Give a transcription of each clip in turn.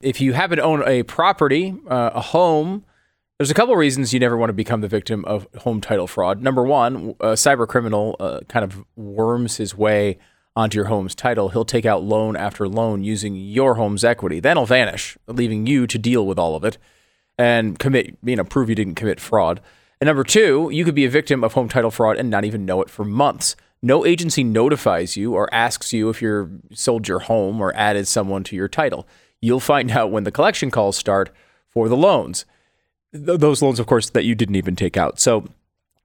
If you happen to own a property, uh, a home, there's a couple reasons you never want to become the victim of home title fraud. Number one, a cyber criminal uh, kind of worms his way onto your home's title. He'll take out loan after loan using your home's equity. Then he'll vanish, leaving you to deal with all of it and commit, you know, prove you didn't commit fraud. And number two, you could be a victim of home title fraud and not even know it for months. No agency notifies you or asks you if you're sold your home or added someone to your title. You'll find out when the collection calls start for the loans. Th- those loans, of course, that you didn't even take out. So,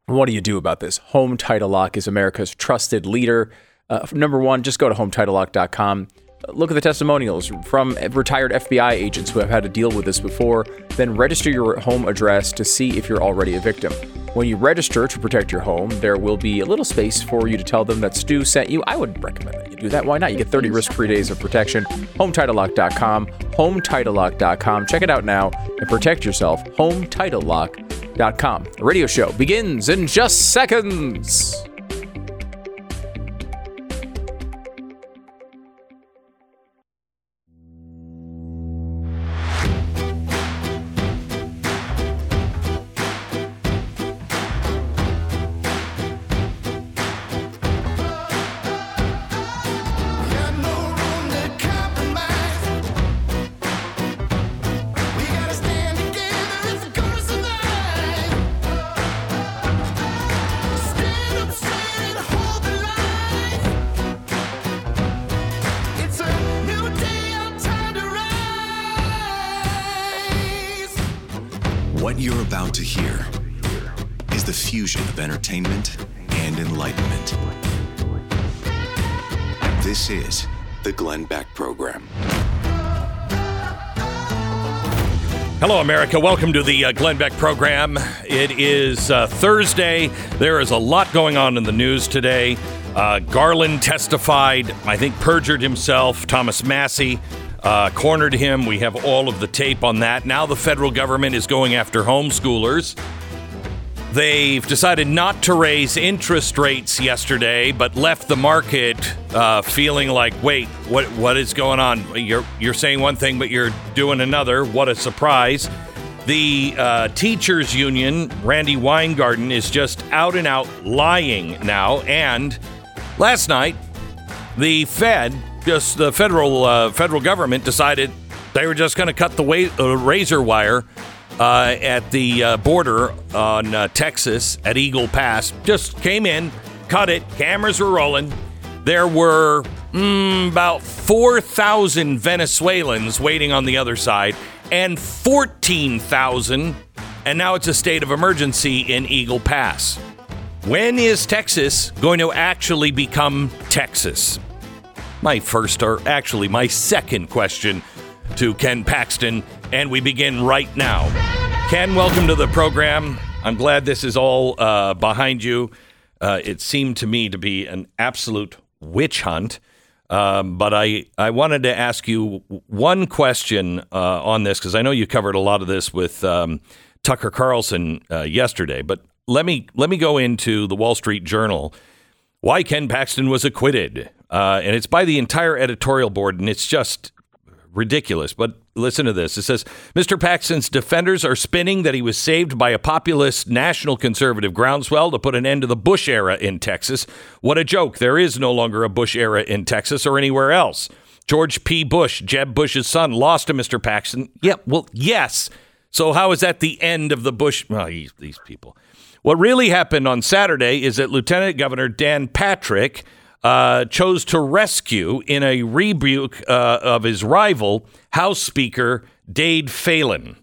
what do you do about this? Home Title Lock is America's trusted leader. Uh, number one, just go to HometitleLock.com look at the testimonials from retired FBI agents who have had to deal with this before, then register your home address to see if you're already a victim. When you register to protect your home, there will be a little space for you to tell them that Stu sent you. I would recommend that you do that. Why not? You get 30 risk free days of protection. HomeTitleLock.com. HomeTitleLock.com. Check it out now and protect yourself. HomeTitleLock.com. The radio show begins in just seconds. Entertainment and enlightenment. This is the Glenn Beck Program. Hello, America. Welcome to the uh, Glenn Beck program. It is uh, Thursday. There is a lot going on in the news today. Uh, Garland testified, I think, perjured himself. Thomas Massie uh, cornered him. We have all of the tape on that. Now the federal government is going after homeschoolers. They've decided not to raise interest rates yesterday, but left the market uh, feeling like, wait, what what is going on? You're you're saying one thing, but you're doing another. What a surprise! The uh, teachers union, Randi Weingarten, is just out and out lying now. And last night, the Fed, just the federal uh, federal government, decided they were just going to cut the wa- uh, razor wire uh, at the uh, border on uh, Texas at Eagle Pass. Just came in, cut it. Cameras were rolling. There were mm, about 4,000 Venezuelans waiting on the other side, and 14,000. And now it's a state of emergency in Eagle Pass. When is Texas going to actually become Texas? My first, or actually my second question to Ken Paxton, and we begin right now. Ken, welcome to the program. I'm glad this is all uh, behind you. Uh, it seemed to me to be an absolute witch hunt. Um, but I, I wanted to ask you one question uh, on this because I know you covered a lot of this with um, Tucker Carlson uh, yesterday. But let me let me go into the Wall Street Journal. Why Ken Paxton was acquitted, uh, and it's by the entire editorial board, and it's just ridiculous. But listen to this. It says Mr. Paxton's defenders are spinning that he was saved by a populist national conservative groundswell to put an end to the Bush era in Texas. What a joke. There is no longer a Bush era in Texas or anywhere else. George P. Bush, Jeb Bush's son, lost to Mr. Paxton. Yeah, well, yes. So how is that the end of the Bush? Well, these these people. What really happened on Saturday is that Lieutenant Governor Dan Patrick uh, chose to rescue in a rebuke uh, of his rival, House Speaker Dade Phelan.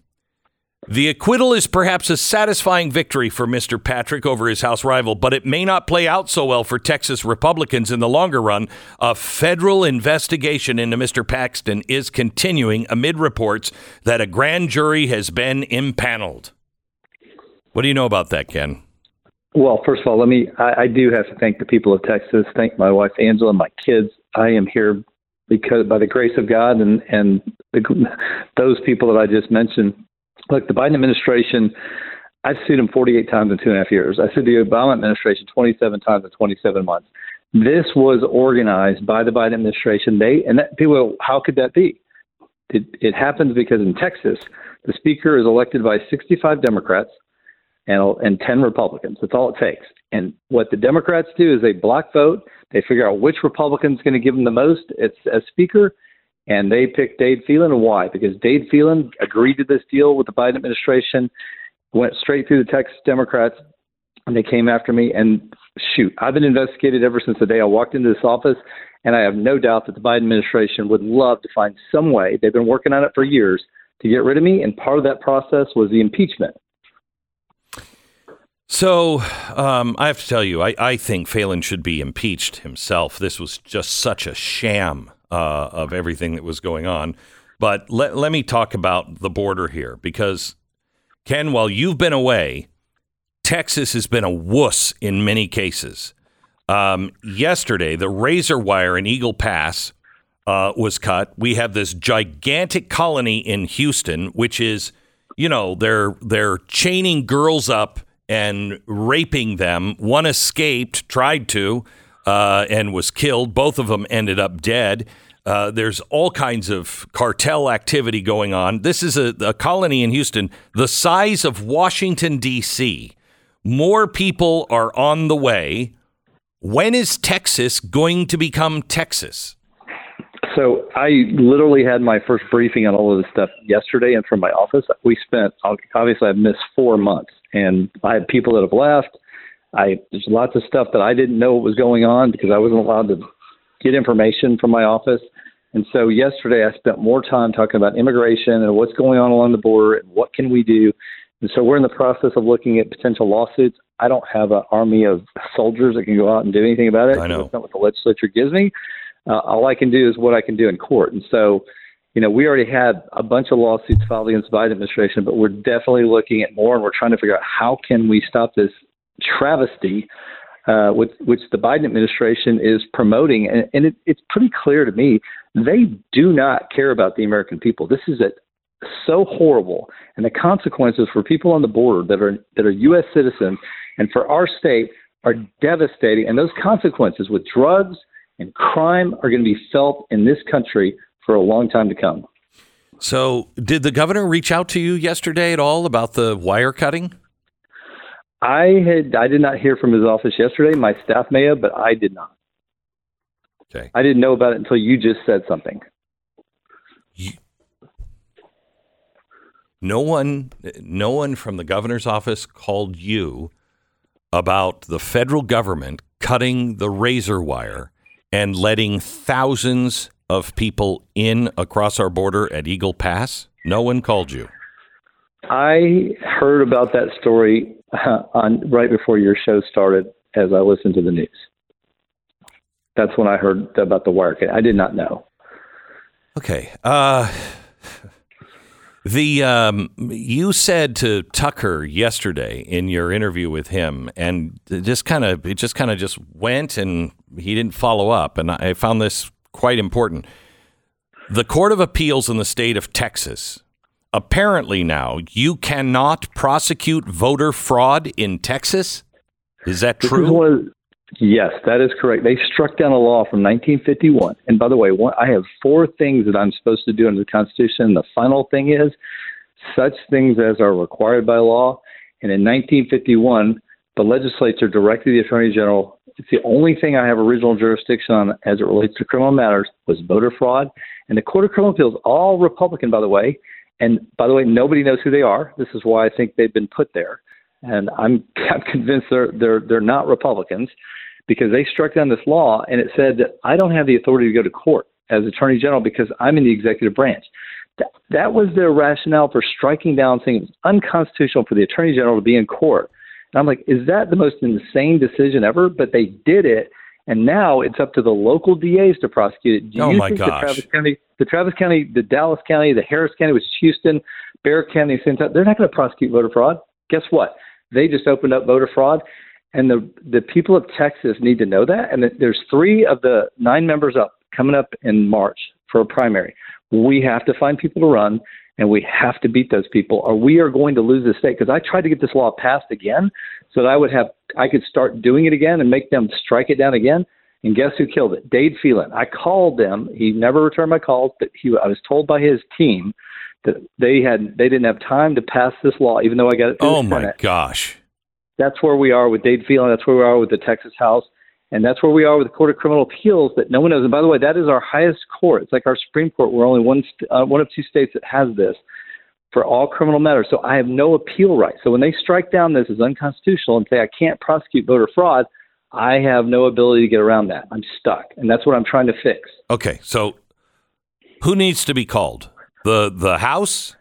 The acquittal is perhaps a satisfying victory for Mr. Patrick over his House rival, but it may not play out so well for Texas Republicans in the longer run. A federal investigation into Mr. Paxton is continuing amid reports that a grand jury has been impaneled. What do you know about that, Ken? Well, first of all, let me. I, I do have to thank the people of Texas. Thank my wife Angela, and my kids. I am here because by the grace of God and and the, those people that I just mentioned. Look, the Biden administration. I've sued him 48 times in two and a half years. I sued the Obama administration 27 times in 27 months. This was organized by the Biden administration. They and that, people, how could that be? it, it happens because in Texas, the speaker is elected by 65 Democrats and, and 10 Republicans. That's all it takes. And what the Democrats do is they block vote. They figure out which Republican's going to give them the most as, as speaker, and they pick Dade Phelan. Why? Because Dade Phelan agreed to this deal with the Biden administration, went straight through the Texas Democrats, and they came after me. And shoot, I've been investigated ever since the day I walked into this office, and I have no doubt that the Biden administration would love to find some way. They've been working on it for years to get rid of me, and part of that process was the impeachment. So um, I have to tell you, I, I think Phelan should be impeached himself. This was just such a sham uh, of everything that was going on. But let, let me talk about the border here because, Ken, while you've been away, Texas has been a wuss in many cases. Um, yesterday, the razor wire in Eagle Pass uh, was cut. We have this gigantic colony in Houston, which is, you know, they're they're chaining girls up and raping them. One escaped, tried to, uh, and was killed. Both of them ended up dead. Uh, there's all kinds of cartel activity going on. This is a, a colony in Houston the size of Washington, D.C. More people are on the way. When is Texas going to become Texas? So I literally had my first briefing on all of this stuff yesterday, and from my office, we spent obviously I've missed four months, and I had people that have left. I there's lots of stuff that I didn't know what was going on because I wasn't allowed to get information from my office. And so yesterday I spent more time talking about immigration and what's going on along the border and what can we do. And so we're in the process of looking at potential lawsuits. I don't have an army of soldiers that can go out and do anything about it. I know. That's not what the legislature gives me. Uh, all I can do is what I can do in court. And so, you know, we already had a bunch of lawsuits filed against the Biden administration, but we're definitely looking at more, and we're trying to figure out how can we stop this travesty, uh, which, which the Biden administration is promoting. And, and it, it's pretty clear to me they do not care about the American people. This is a, so horrible, and the consequences for people on the border that are that are U.S. citizens and for our state are devastating. And those consequences with drugs and crime are going to be felt in this country for a long time to come. So, did the governor reach out to you yesterday at all about the wire cutting? I had I did not hear from his office yesterday. My staff may have, but I did not. Okay. I didn't know about it until you just said something. No one, no one from the governor's office called you about the federal government cutting the razor wire and letting thousands of people in across our border at Eagle Pass. No one called you. I heard about that story uh, on right before your show started as I listened to the news. That's when I heard about the wire. cut. I did not know. Okay. Uh, the um, you said to Tucker yesterday in your interview with him, and it just kind of it just kind of just went, and he didn't follow up. And I found this quite important. The Court of Appeals in the state of Texas apparently now you cannot prosecute voter fraud in Texas. Is that This is true? yes, that is correct. They struck down a law from 1951. And by the way, one, I have four things that I'm supposed to do under the Constitution. The final thing is such things as are required by law. And in 1951, the legislature directed the Attorney General. The only thing I have original jurisdiction on as it relates to criminal matters was voter fraud. And the Court of Criminal Appeals, all Republican, by the way. And by the way, nobody knows who they are. This is why I think they've been put there. And I'm, I'm convinced they're they're they're not Republicans because they struck down this law and it said that I don't have the authority to go to court as Attorney General because I'm in the executive branch. That, that was their rationale for striking down, saying it was unconstitutional for the Attorney General to be in court. And I'm like, is that the most insane decision ever? But they did it, and now it's up to the local DAs to prosecute it. Do Oh, you my think gosh. The Travis County, the Travis County, the Dallas County, the Harris County, which is Houston, Bexar County, they're not going to prosecute voter fraud. Guess what? They just opened up voter fraud, and the the people of Texas need to know that. And there's three of the nine members up coming up in March for a primary. We have to find people to run, and we have to beat those people, or we are going to lose the state. Because I tried to get this law passed again, so that I would have I could start doing it again and make them strike it down again. And guess who killed it? Dade Phelan. I called them. He never returned my calls, but he, I was told by his team that they had they didn't have time to pass this law, even though I got it. Oh my Senate. gosh. That's where we are with Dade Phelan. That's where we are with the Texas House. And that's where we are with the Court of Criminal Appeals that no one knows. And by the way, that is our highest court. It's like our Supreme Court. We're only one, st- uh, one of two states that has this for all criminal matters. So I have no appeal right. So when they strike down this as unconstitutional and say I can't prosecute voter fraud, I have no ability to get around that. I'm stuck. And that's what I'm trying to fix. Okay, so who needs to be called? The the House?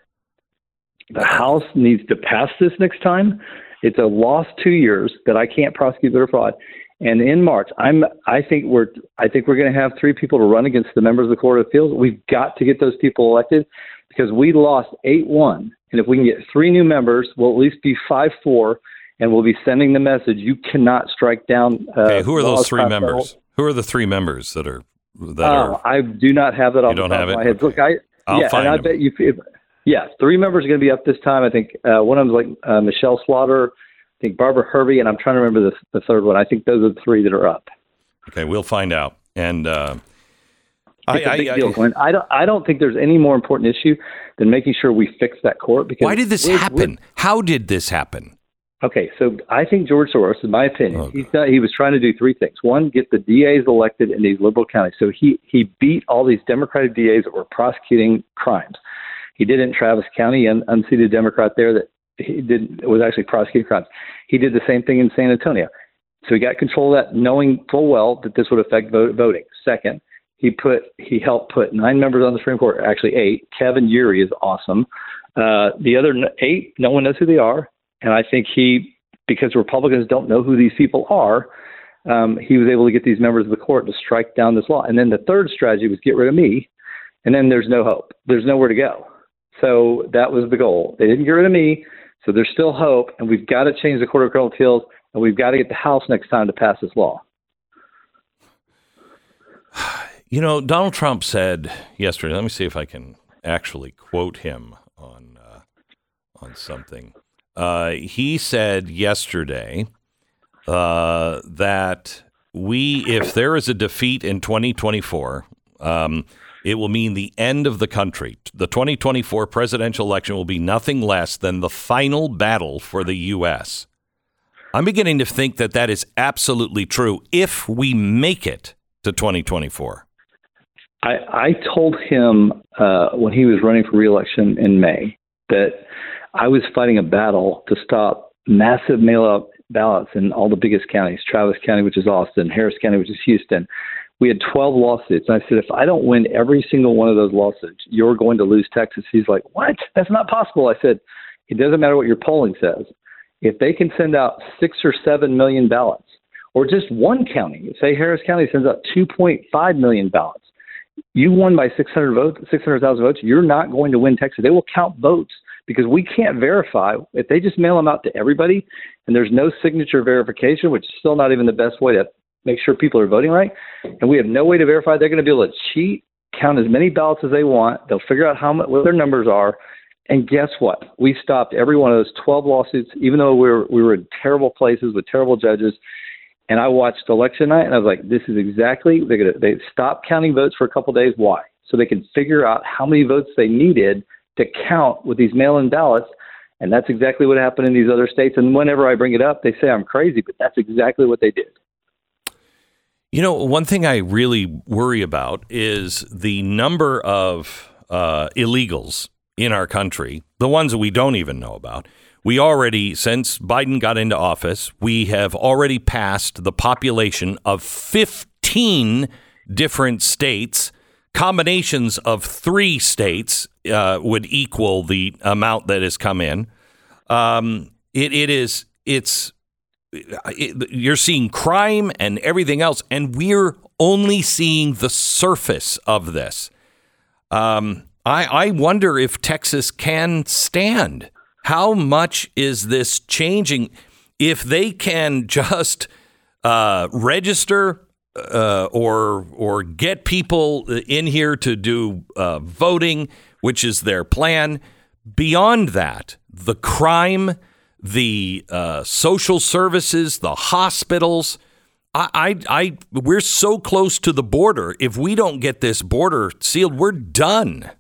The House needs to pass this next time. It's a lost two years that I can't prosecute voter fraud. And in March, I'm I think we're I think we're going to have three people to run against the members of the Court of Appeals. We've got to get those people elected because we lost eight one, and if we can get three new members, we'll at least be five four, and we'll be sending the message: you cannot strike down. Uh, Okay, who are those three members? Who are the three members that are that Oh, are I do not have that off You don't the top have of it? my head. Look, I I'll yeah, find and I them. bet you. If, yeah, three members are going to be up this time. I think uh, one of them's like uh, Michelle Slaughter. I think Barbara Hervey, and I'm trying to remember the, the third one. I think those are the three that are up. Okay, we'll find out. And uh I, big I, deal, I, don't. I don't think there's any more important issue than making sure we fix that court. Because why did this we're- happen? How did this happen? Okay, so I think George Soros, in my opinion, Okay. he's not, he was trying to do three things. One, get the DAs elected in these liberal counties. So he he beat all these Democratic DAs that were prosecuting crimes. He did it in Travis County, an unseated Democrat there that he did It was actually prosecuting crimes. He did the same thing in San Antonio. So he got control of that, knowing full well that this would affect vote, voting. Second, he put he helped put nine members on the Supreme Court, actually eight. Kevin Yeary is awesome. Uh, the other eight, no one knows who they are, and I think he, because Republicans don't know who these people are, um, he was able to get these members of the court to strike down this law. And then the third strategy was get rid of me, and then there's no hope. There's nowhere to go. So that was the goal. They didn't get rid of me, so there's still hope, and we've got to change the Court of Criminal Appeals, and we've got to get the House next time to pass this law. You know, Donald Trump said yesterday. Let me see if I can actually quote him on uh, on something. Uh, he said yesterday uh, that we, if there is a defeat in 2024, um, it will mean the end of the country. The 2024 presidential election will be nothing less than the final battle for the U.S. I'm beginning to think that that is absolutely true if we make it to 2024. I, I told him uh, when he was running for reelection in May that I was fighting a battle to stop massive mail out ballots in all the biggest counties Travis County, which is Austin, Harris County, which is Houston. We had 12 lawsuits. And I said, if I don't win every single one of those lawsuits, you're going to lose Texas. He's like, what? That's not possible. I said, it doesn't matter what your polling says. If they can send out six or seven million ballots, or just one county, say Harris County sends out 2.5 million ballots, you won by 600 votes, 600,000 votes, you're not going to win Texas. They will count votes because we can't verify if they just mail them out to everybody and there's no signature verification, which is still not even the best way to make sure people are voting right. And we have no way to verify. They're going to be able to cheat, count as many ballots as they want. They'll figure out how much what their numbers are. And guess what? We stopped every one of those 12 lawsuits, even though we were we were in terrible places with terrible judges. And I watched election night, and I was like, "This is exactly they're gonna they stopped counting votes for a couple days. Why? So they can figure out how many votes they needed to count with these mail-in ballots." And that's exactly what happened in these other states. And whenever I bring it up, they say I'm crazy, but that's exactly what they did. You know, one thing I really worry about is the number of uh, illegals in our country, the ones that we don't even know about. We already, since Biden got into office, we have already passed the population of 15 different states. Combinations of three states uh, would equal the amount that has come in. Um, it, it is, it's, you're seeing crime and everything else, and we're only seeing the surface of this. Um, I, I wonder if Texas can stand. How much is this changing? If they can just uh, register uh, or or get people in here to do uh, voting, which is their plan. Beyond that, the crime, the uh, social services, the hospitals, I, I, I, we're so close to the border. If we don't get this border sealed, we're done.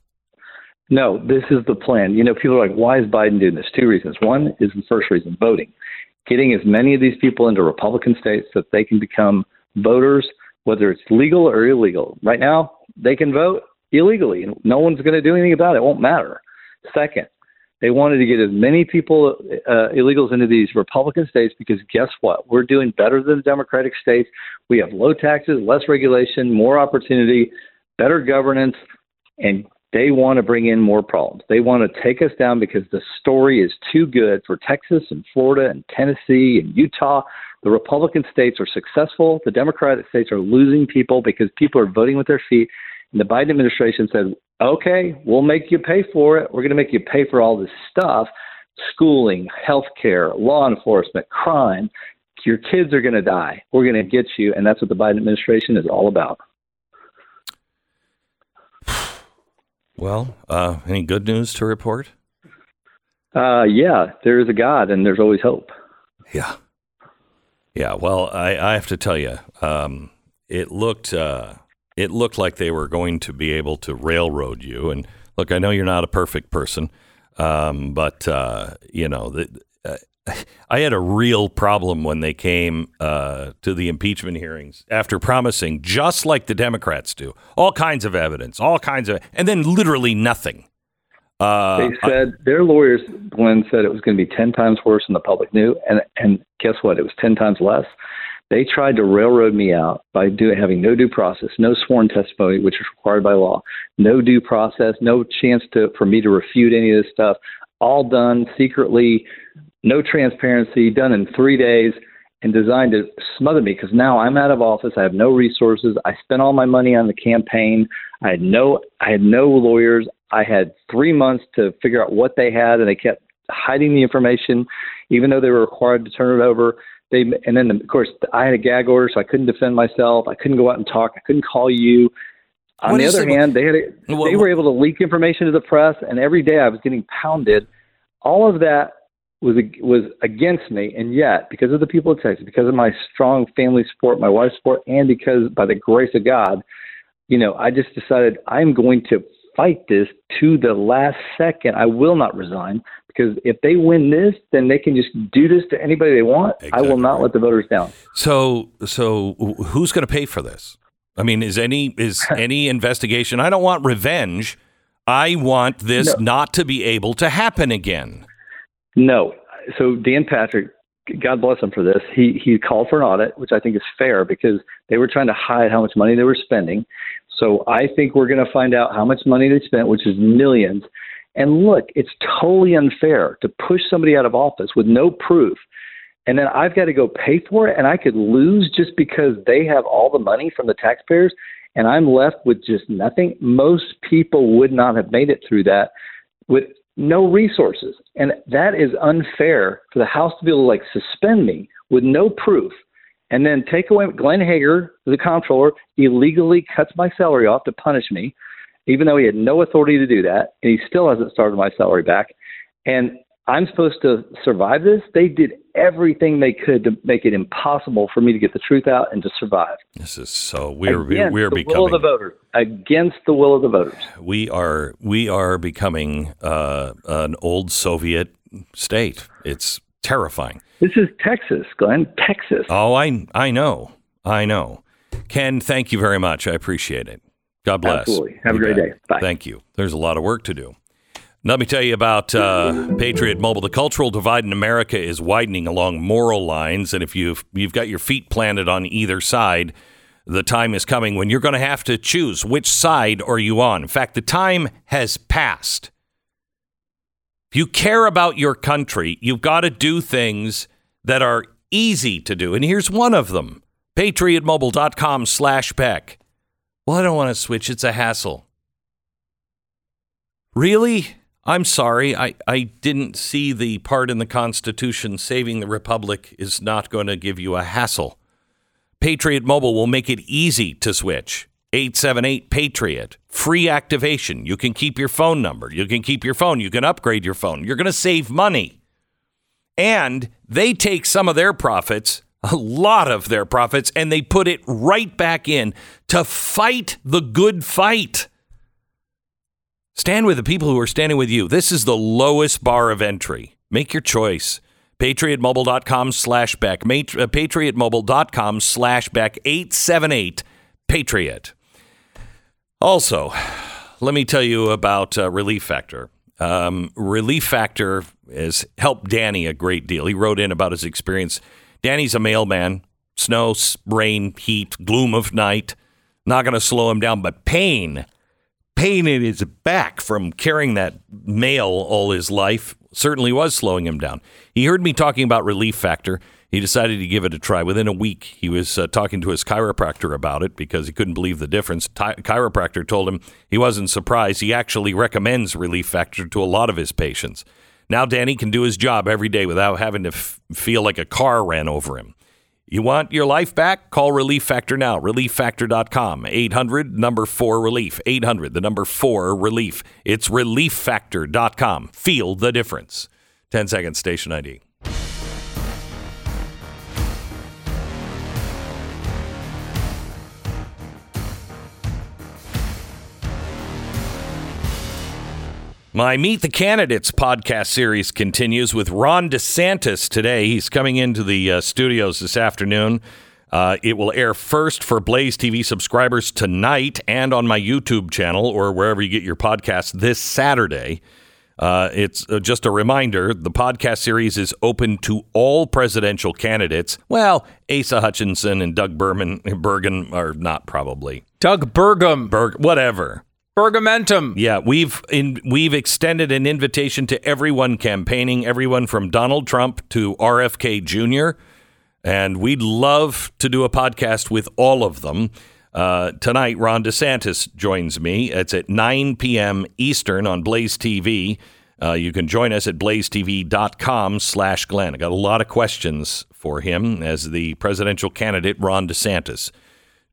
No, this is the plan. You know, people are like, why is Biden doing this? Two reasons. One is the first reason, voting. Getting as many of these people into Republican states so that they can become voters, whether it's legal or illegal. Right now, they can vote illegally, and no one's going to do anything about it. It won't matter. Second, they wanted to get as many people, uh, illegals, into these Republican states because guess what? We're doing better than the Democratic states. We have low taxes, less regulation, more opportunity, better governance, and they want to bring in more problems. They want to take us down because the story is too good for Texas and Florida and Tennessee and Utah. The Republican states are successful. The Democratic states are losing people because people are voting with their feet. And the Biden administration said, okay, we'll make you pay for it. We're going to make you pay for all this stuff schooling, health care, law enforcement, crime. Your kids are going to die. We're going to get you. And that's what the Biden administration is all about. Well, uh, any good news to report? Uh, yeah, there is a God and there's always hope. Yeah. Yeah. Well, I, I have to tell you, um, it looked uh, it looked like they were going to be able to railroad you. And look, I know you're not a perfect person, um, but uh, you know, the, uh, I had a real problem when they came uh, to the impeachment hearings after promising, just like the Democrats do, all kinds of evidence, all kinds of, and then literally nothing. Uh, They said their lawyers, Glenn said it was going to be 10 times worse than the public knew. And, and guess what? It was 10 times less. They tried to railroad me out by doing, having no due process, no sworn testimony, which is required by law, no due process, no chance to, for me to refute any of this stuff, all done secretly, no transparency, done in three days and designed to smother me because now I'm out of office. I have no resources. I spent all my money on the campaign. I had no I had no lawyers. I had three months to figure out what they had, and they kept hiding the information, even though they were required to turn it over. They and then of course I had a gag order, so I couldn't defend myself. I couldn't go out and talk. I couldn't call you. On What the other it- hand, they had a, What- they were able to leak information to the press, and every day I was getting pounded. All of that was was against me, and yet because of the people of Texas, because of my strong family support, my wife's support, and because by the grace of God, you know, I just decided I'm going to fight this to the last second. I will not resign because if they win this, then they can just do this to anybody they want. I will not let the voters down. So, so who's going to pay for this? I mean, is any is any investigation? I don't want revenge. I want this not to be able to happen again. No. So Dan Patrick, God bless him for this. He he called for an audit, which I think is fair because they were trying to hide how much money they were spending. So I think we're going to find out how much money they spent, which is millions. And look, it's totally unfair to push somebody out of office with no proof. And then I've got to go pay for it and I could lose just because they have all the money from the taxpayers and I'm left with just nothing. Most people would not have made it through that with no resources. And that is unfair for the House to be able to like suspend me with no proof and then take away Glenn Hegar, the comptroller, illegally cuts my salary off to punish me, even though he had no authority to do that, and he still hasn't started my salary back. And I'm supposed to survive this. They did everything they could to make it impossible for me to get the truth out and to survive. This is so we're Against we're the will of the becoming voters. Against the will of the voters. we are we are becoming uh, an old Soviet state. It's terrifying. This is Texas, Glenn. Texas. Oh, I I know, I know. Ken, thank you very much. I appreciate it. God bless. Absolutely. Have a great bet. day. Bye. Thank you. There's a lot of work to do. Let me tell you about uh, Patriot Mobile. The cultural divide in America is widening along moral lines, and if you've you've got your feet planted on either side, the time is coming when you're going to have to choose which side are you on. In fact, the time has passed. If you care about your country, you've got to do things that are easy to do. And here's one of them. Patriotmobile.com slash Beck. Well, I don't want to switch. It's a hassle. Really? I'm sorry. I, I didn't see the part in the Constitution saving the Republic is not going to give you a hassle. Patriot Mobile will make it easy to switch. 878 Patriot. Free activation. You can keep your phone number. You can keep your phone. You can upgrade your phone. You're going to save money. And they take some of their profits a lot of their profits, and they put it right back in to fight the good fight. Stand with the people who are standing with you. This is the lowest bar of entry. Make your choice. PatriotMobile.com slash. Mat- uh, PatriotMobile.com slash Beck. 878 Patriot. Also, let me tell you about uh, Relief Factor. Um, Relief Factor has helped Danny a great deal. He wrote in about his experience. Danny's a mailman. Snow, rain, heat, gloom of night. Not going to slow him down, but pain pain in his back from carrying that mail all his life certainly was slowing him down. He heard me talking about Relief Factor. He decided to give it a try. Within a week, he was uh, talking to his chiropractor about it because he couldn't believe the difference. Ti chiropractor told him he wasn't surprised. He actually recommends Relief Factor to a lot of his patients. Now Danny can do his job every day without having to f- feel like a car ran over him. You want your life back? Call Relief Factor now. ReliefFactor.com. 800 number 4 relief. 800 the number 4 relief. It's ReliefFactor.com. Feel the difference. 10 seconds station ID. My Meet the Candidates podcast series continues with Ron DeSantis today. He's coming into the uh, studios this afternoon. Uh, it will air first for Blaze TV subscribers tonight and on my YouTube channel or wherever you get your podcasts this Saturday. Uh, it's uh, just a reminder the podcast series is open to all presidential candidates. Well, Asa Hutchinson and Doug Berman, Bergen are not probably. Doug Burgum, Berg, whatever. Bergamentum. Yeah, we've in, we've extended an invitation to everyone campaigning, everyone from Donald Trump to RFK Jr. And we'd love to do a podcast with all of them. Uh, tonight, Ron DeSantis joins me. It's at 9 p.m. Eastern on Blaze TV. Uh, you can join us at blazetv.com slash Glenn. I got a lot of questions for him as the presidential candidate, Ron DeSantis,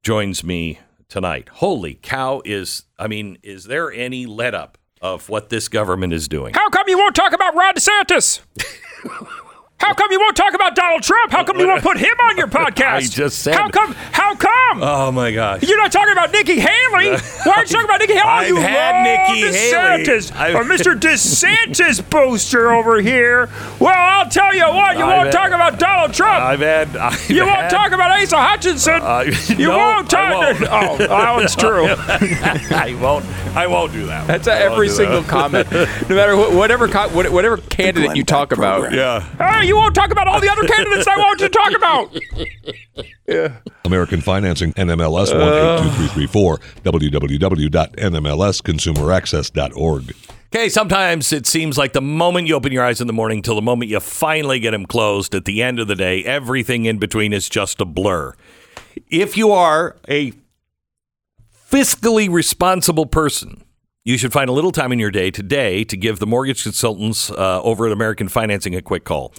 joins me tonight. Holy cow, is, I mean, is there any let up of what this government is doing? How come you won't talk about Ron DeSantis? How come you won't talk about Donald Trump? How come you won't put him on your podcast? I just said- How come? How come? Oh my gosh. You're not talking about Nikki Haley. Why aren't you talking about Nikki Haley? I've you had Nikki DeSantis, I've- or Mr. DeSantis booster over here. Well, I'll tell you what. You I've won't had- talk about Donald Trump. I've had. I've you won't had- talk about Asa Hutchinson. Uh, you no, won't I talk. won't. Oh, oh, it's true. I won't. I won't do that. That's I every single that. comment. No matter what, whatever whatever candidate you talk about. Yeah. Hey, you won't talk about all the other candidates I want you to talk about. yeah. American Financing, NMLS Uh. 182334, www.nmlsconsumeraccess.org. Okay. Sometimes it seems like the moment you open your eyes in the morning till the moment you finally get them closed at the end of the day, everything in between is just a blur. If you are a fiscally responsible person, you should find a little time in your day today to give the mortgage consultants uh, over at American Financing a quick call.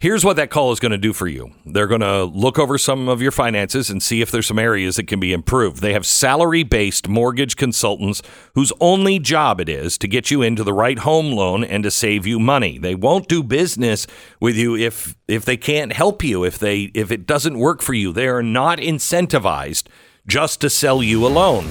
Here's what that call is going to do for you. They're going to look over some of your finances and see if there's some areas that can be improved. They have salary based mortgage consultants whose only job it is to get you into the right home loan and to save you money. They won't do business with you if if they can't help you, if they if it doesn't work for you. They are not incentivized just to sell you a loan.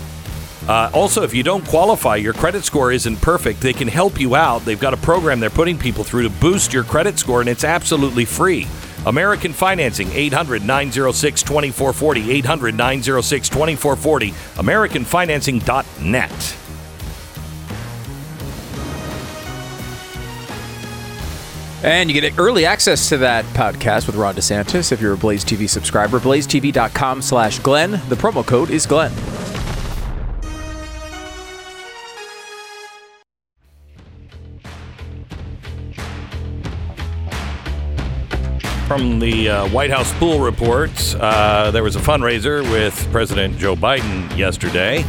Uh, also, if you don't qualify, your credit score isn't perfect, they can help you out. They've got a program they're putting people through to boost your credit score, and it's absolutely free. American Financing, 800 906 2440. 800 906 2440. AmericanFinancing.net. And you get early access to that podcast with Ron DeSantis if you're a Blaze TV subscriber. BlazeTV.com slash Glenn. The promo code is Glenn. From the uh, White House pool reports, uh, there was a fundraiser with President Joe Biden yesterday.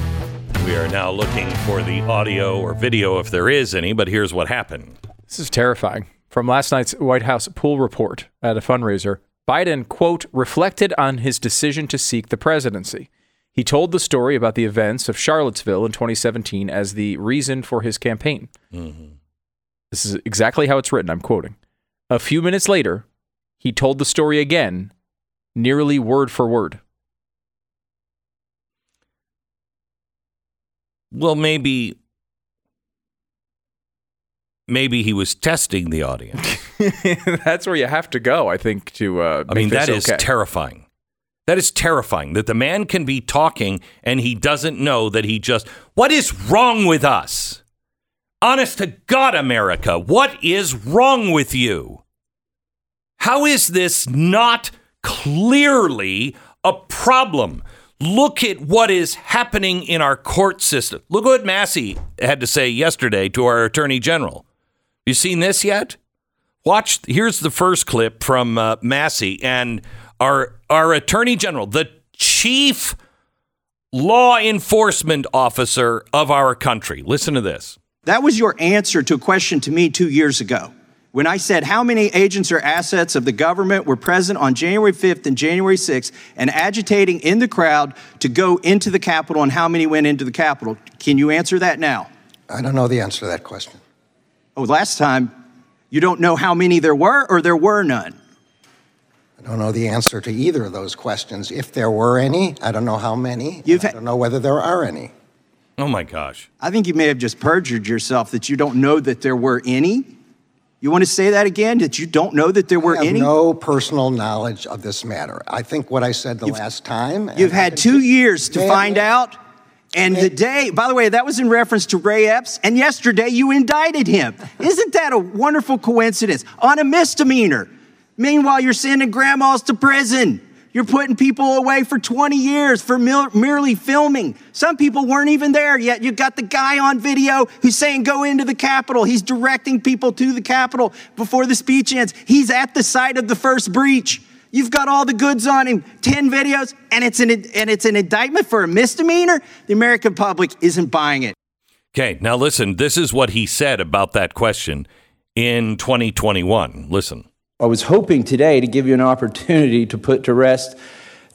We are now looking for the audio or video if there is any, but here's what happened. This is terrifying. From last night's White House pool report at a fundraiser, Biden, quote, reflected on his decision to seek the presidency. He told the story about the events of Charlottesville in 2017 as the reason for his campaign. This is exactly how it's written. I'm quoting. A few minutes later, he told the story again, nearly word for word. Well, maybe maybe he was testing the audience. That's where you have to go, I think, to uh, I mean, that is okay. terrifying. That is terrifying that the man can be talking and he doesn't know that he just. What is wrong with us? Honest to God, America, what is wrong with you? How is this not clearly a problem? Look at what is happening in our court system. Look what Massie had to say yesterday to our attorney general. You seen this yet? Watch. Here's the first clip from uh, Massie and our our attorney general, the chief law enforcement officer of our country. Listen to this. That was your answer to a question to me two years ago. When I said how many agents or assets of the government were present on January 5th and January 6th and agitating in the crowd to go into the Capitol and how many went into the Capitol. Can you answer that now? I don't know the answer to that question. Oh, last time, you don't know how many there were or there were none? I don't know the answer to either of those questions. If there were any, I don't know how many. You've I don't know whether there are any. Oh my gosh. I think you may have just perjured yourself that you don't know that there were any. You want to say that again? That you don't know that there were I have any? no personal knowledge of this matter. I think what I said the You've- last time. You've had two years to find out. And the day, by the way, that was in reference to Ray Epps, and yesterday you indicted him. Isn't that a wonderful coincidence? On a misdemeanor. Meanwhile, you're sending grandmas to prison. You're putting people away for 20 years for merely filming. Some people weren't even there yet. You've got the guy on video who's saying, go into the Capitol. He's directing people to the Capitol before the speech ends. He's at the site of the first breach. You've got all the goods on him, 10 videos, and it's an, and it's an indictment for a misdemeanor. The American public isn't buying it. Okay, now listen. This is what he said about that question in 2021. Listen. I was hoping today to give you an opportunity to put to rest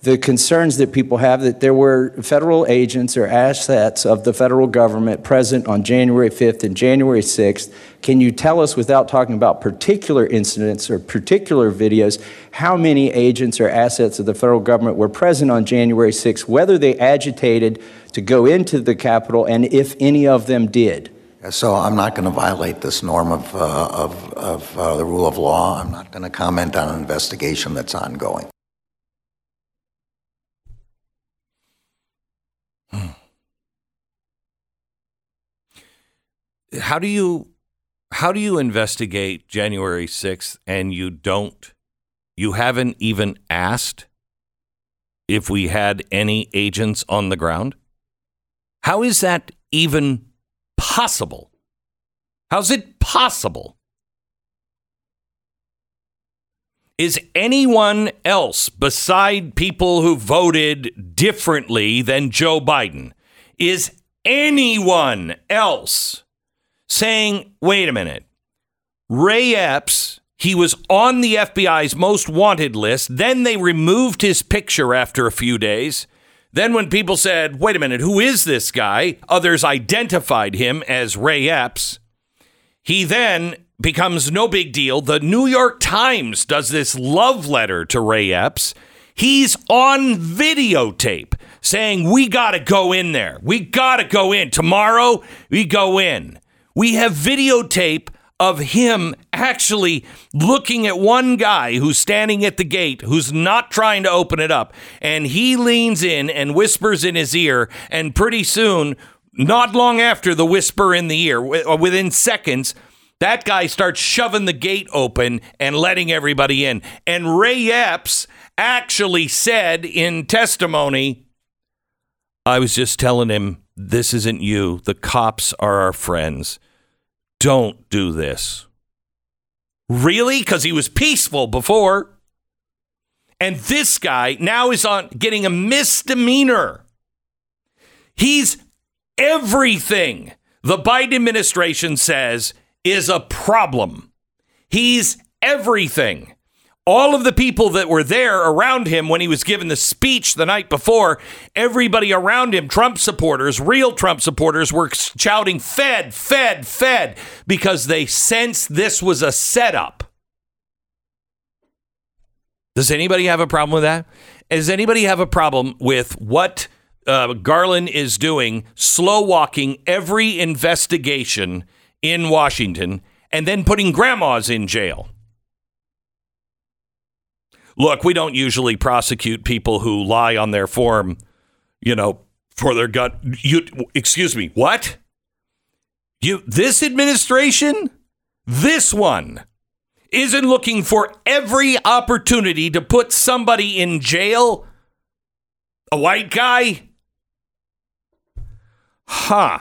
the concerns that people have that there were federal agents or assets of the federal government present on January 5th and January 6th. Can you tell us, without talking about particular incidents or particular videos, how many agents or assets of the federal government were present on January 6th, whether they agitated to go into the Capitol, and if any of them did? So I'm not going to violate this norm of, uh, of, of uh, the rule of law. I'm not going to comment on an investigation that's ongoing. How do you how do you investigate January 6th and you don't you haven't even asked if we had any agents on the ground? How is that even possible? How's it possible? Is anyone else beside people who voted differently than Joe Biden? Is anyone else saying, wait a minute, Ray Epps, he was on the FBI's most wanted list. Then they removed his picture after a few days. Then, when people said, wait a minute, who is this guy? Others identified him as Ray Epps. He then becomes no big deal. The New York Times does this love letter to Ray Epps. He's on videotape saying, We got to go in there. We got to go in. Tomorrow, we go in. We have videotape of him actually looking at one guy who's standing at the gate, who's not trying to open it up. And he leans in and whispers in his ear. And pretty soon, not long after the whisper in the ear, within seconds, that guy starts shoving the gate open and letting everybody in. And Ray Epps actually said in testimony, I was just telling him, this isn't you. The cops are our friends. Don't do this. Really? Because he was peaceful before. And this guy now is on getting a misdemeanor. He's everything the Biden administration says is a problem. He's everything. All of the people that were there around him when he was given the speech the night before, everybody around him, Trump supporters, real Trump supporters, were shouting, Fed, Fed, Fed, because they sensed this was a setup. Does anybody have a problem with that? Does anybody have a problem with what uh, Garland is doing, slow walking every investigation in Washington and then putting grandmas in jail? Look, we don't usually prosecute people who lie on their form, you know, for their gut. You, excuse me, what? You, this administration, this one, isn't looking for every opportunity to put somebody in jail? A white guy? Huh.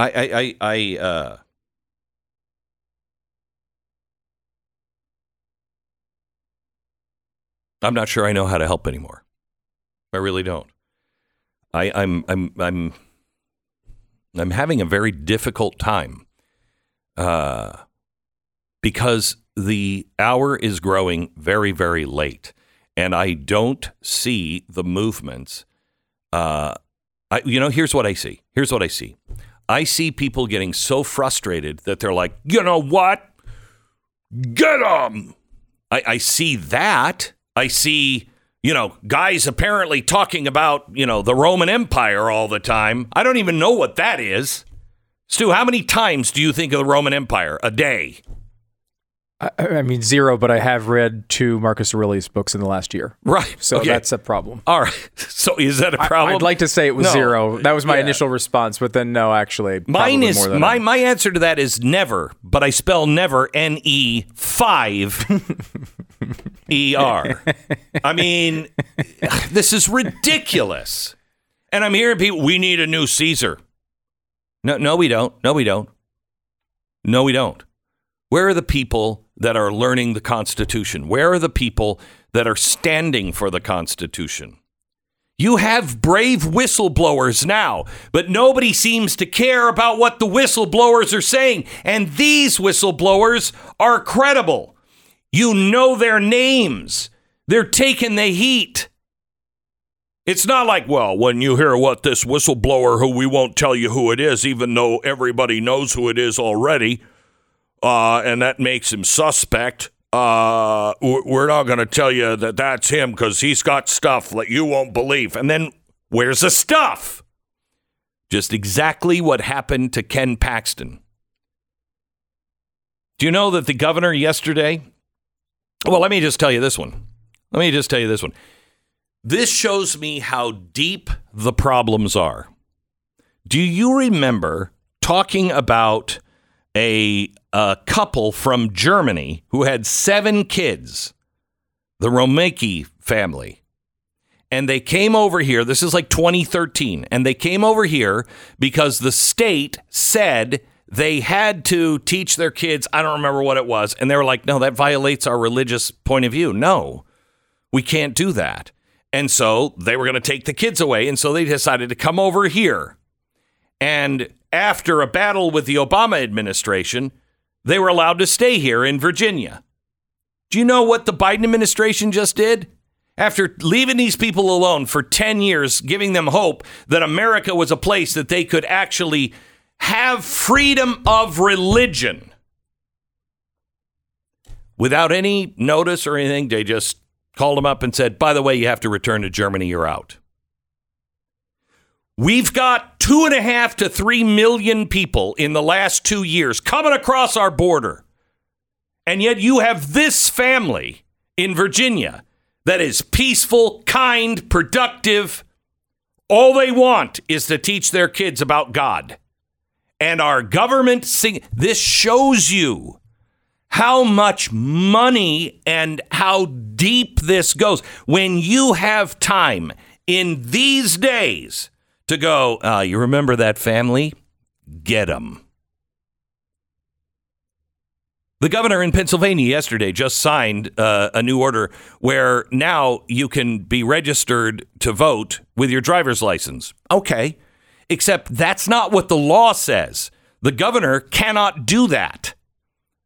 I I I, I uh I'm not sure I know how to help anymore. I really don't. I, I'm I'm I'm I'm having a very difficult time uh, because the hour is growing very very late, and I don't see the movements. Uh, I you know here's what I see. Here's what I see. I see people getting so frustrated that they're like, you know what? Get them. I, I see that. I see, you know, guys apparently talking about, you know, the Roman Empire all the time. I don't even know what that is. Stu, how many times do you think of the Roman Empire a day? I, I mean zero, but I have read two Marcus Aurelius books in the last year, Right. so okay. that's a problem. all right. So is that a problem? I'd like to say it was No. zero. That was my Yeah. initial response, but then no, actually, Mine is my my answer to that is never, but I spell never N E five E R. I mean, this is ridiculous. And I'm hearing people, we need a new Caesar. No, no, we don't. No, we don't. No, we don't. Where are the people that are learning the Constitution? Where are the people that are standing for the Constitution? You have brave whistleblowers now, but nobody seems to care about what the whistleblowers are saying. And these whistleblowers are credible. You know their names, they're taking the heat. It's not like, well, when you hear what this whistleblower, who we won't tell you who it is, even though everybody knows who it is already, uh, and that makes him suspect. Uh, we're not going to tell you that that's him because he's got stuff that you won't believe. And then where's the stuff? Just exactly what happened to Ken Paxton. Do you know that the governor yesterday? Well, let me just tell you this one. Let me just tell you this one. This shows me how deep the problems are. Do you remember talking about a, a couple from Germany who had seven kids, the Romeike family? And they came over here. This is like 2013. And they came over here because the state said they had to teach their kids. I don't remember what it was. And they were like, no, that violates our religious point of view. No, we can't do that. And so they were going to take the kids away. And so they decided to come over here. And after a battle with the Obama administration, they were allowed to stay here in Virginia. Do you know what the Biden administration just did? After leaving these people alone for 10 years, giving them hope that America was a place that they could actually have freedom of religion. Without any notice or anything, they just called them up and said, by the way, you have to return to Germany, you're out. We've got two and a half to three million people in the last two years coming across our border. And yet you have this family in Virginia that is peaceful, kind, productive. All they want is to teach their kids about God. And our government sing this shows you how much money and how deep this goes. When you have time in these days to go, uh, you remember that family? Get them. The governor in Pennsylvania yesterday just signed uh, a new order where now you can be registered to vote with your driver's license. Okay. Except that's not what the law says. The governor cannot do that.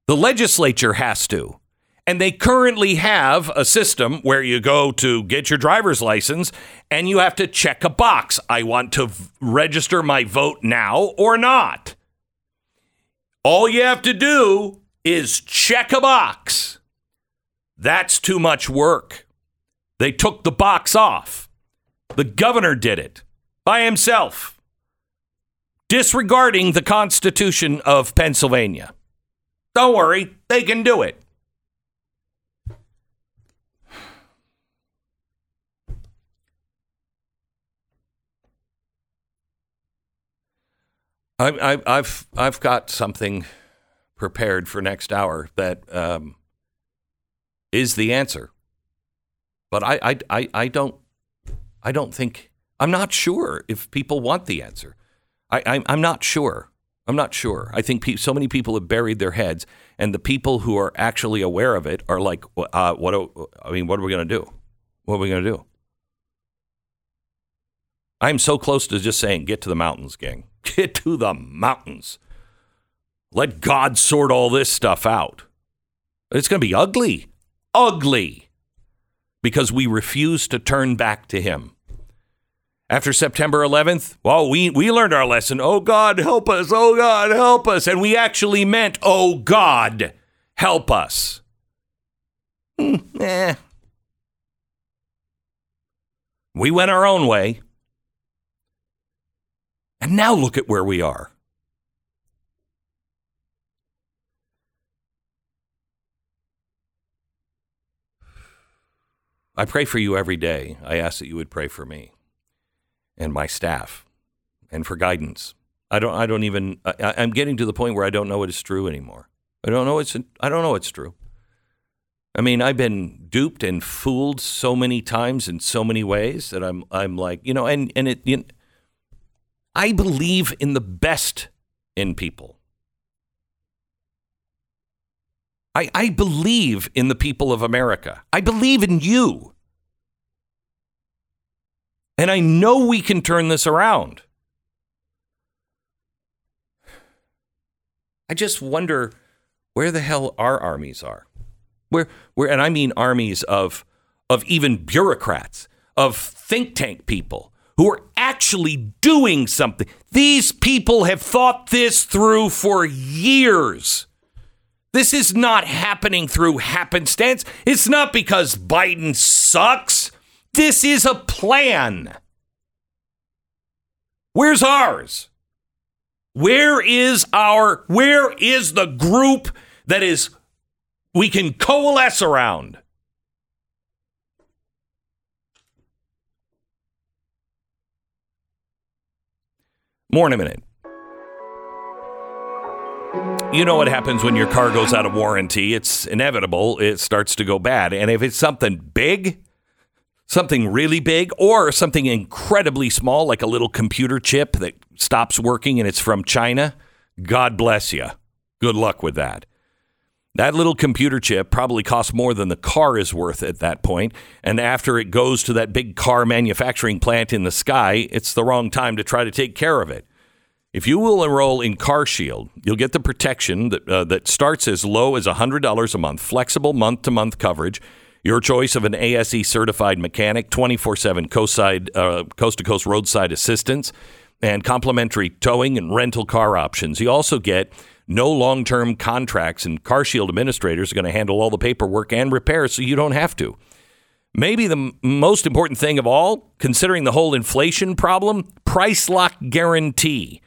The legislature has to. And they currently have a system where you go to get your driver's license and you have to check a box. I want to v- register my vote now or not. All you have to do is check a box. That's too much work. They took the box off. The governor did it by himself, disregarding the Constitution of Pennsylvania. Don't worry, they can do it. I, I, I've I've got something prepared for next hour that um, is the answer, but I, I I I don't I don't think I'm not sure if people want the answer. I, I I'm not sure. I'm not sure. I think pe- so many people have buried their heads, and the people who are actually aware of it are like, uh, "What? do- I mean, what are we going to do? What are we going to do?" I'm so close to just saying, "Get to the mountains, gang. Get to the mountains. Let God sort all this stuff out." It's going to be ugly, ugly, because we refuse to turn back to Him. After September 11th, well, we, we learned our lesson. Oh, God, help us. Oh, God, help us. And we actually meant, oh, God, help us. Hmm, eh. We went our own way. And now look at where we are. I pray for you every day. I ask that you would pray for me and my staff and for guidance. I don't I don't even I, I'm getting to the point where I don't know what is true anymore. I don't know it's I don't know what's true. I mean, I've been duped and fooled so many times in so many ways that I'm I'm like, you know, and and it you know, I believe in the best in people. I, I believe in the people of America. I believe in you. And I know we can turn this around. I just wonder where the hell our armies are. Where where and I mean armies of of even bureaucrats, of think tank people who are actually doing something. These people have thought this through for years. This is not happening through happenstance. It's not because Biden sucks. This is a plan. Where's ours? Where is our where is the group that is we can coalesce around? More in a minute. You know what happens when your car goes out of warranty? It's inevitable. It starts to go bad. And if it's something big, something really big, or something incredibly small, like a little computer chip that stops working and it's from China, God bless you. Good luck with that. That little computer chip probably costs more than the car is worth at that point. And after it goes to that big car manufacturing plant in the sky, it's the wrong time to try to take care of it. If you will enroll in CarShield, you'll get the protection that, uh, that starts as low as $100 a month, flexible month to month coverage, your choice of an ASE certified mechanic, 24 7 coast to coast roadside assistance, and complimentary towing and rental car options. You also get no long term contracts, and CarShield administrators are going to handle all the paperwork and repairs so you don't have to. Maybe the m- most important thing of all, considering the whole inflation problem, price lock guarantee.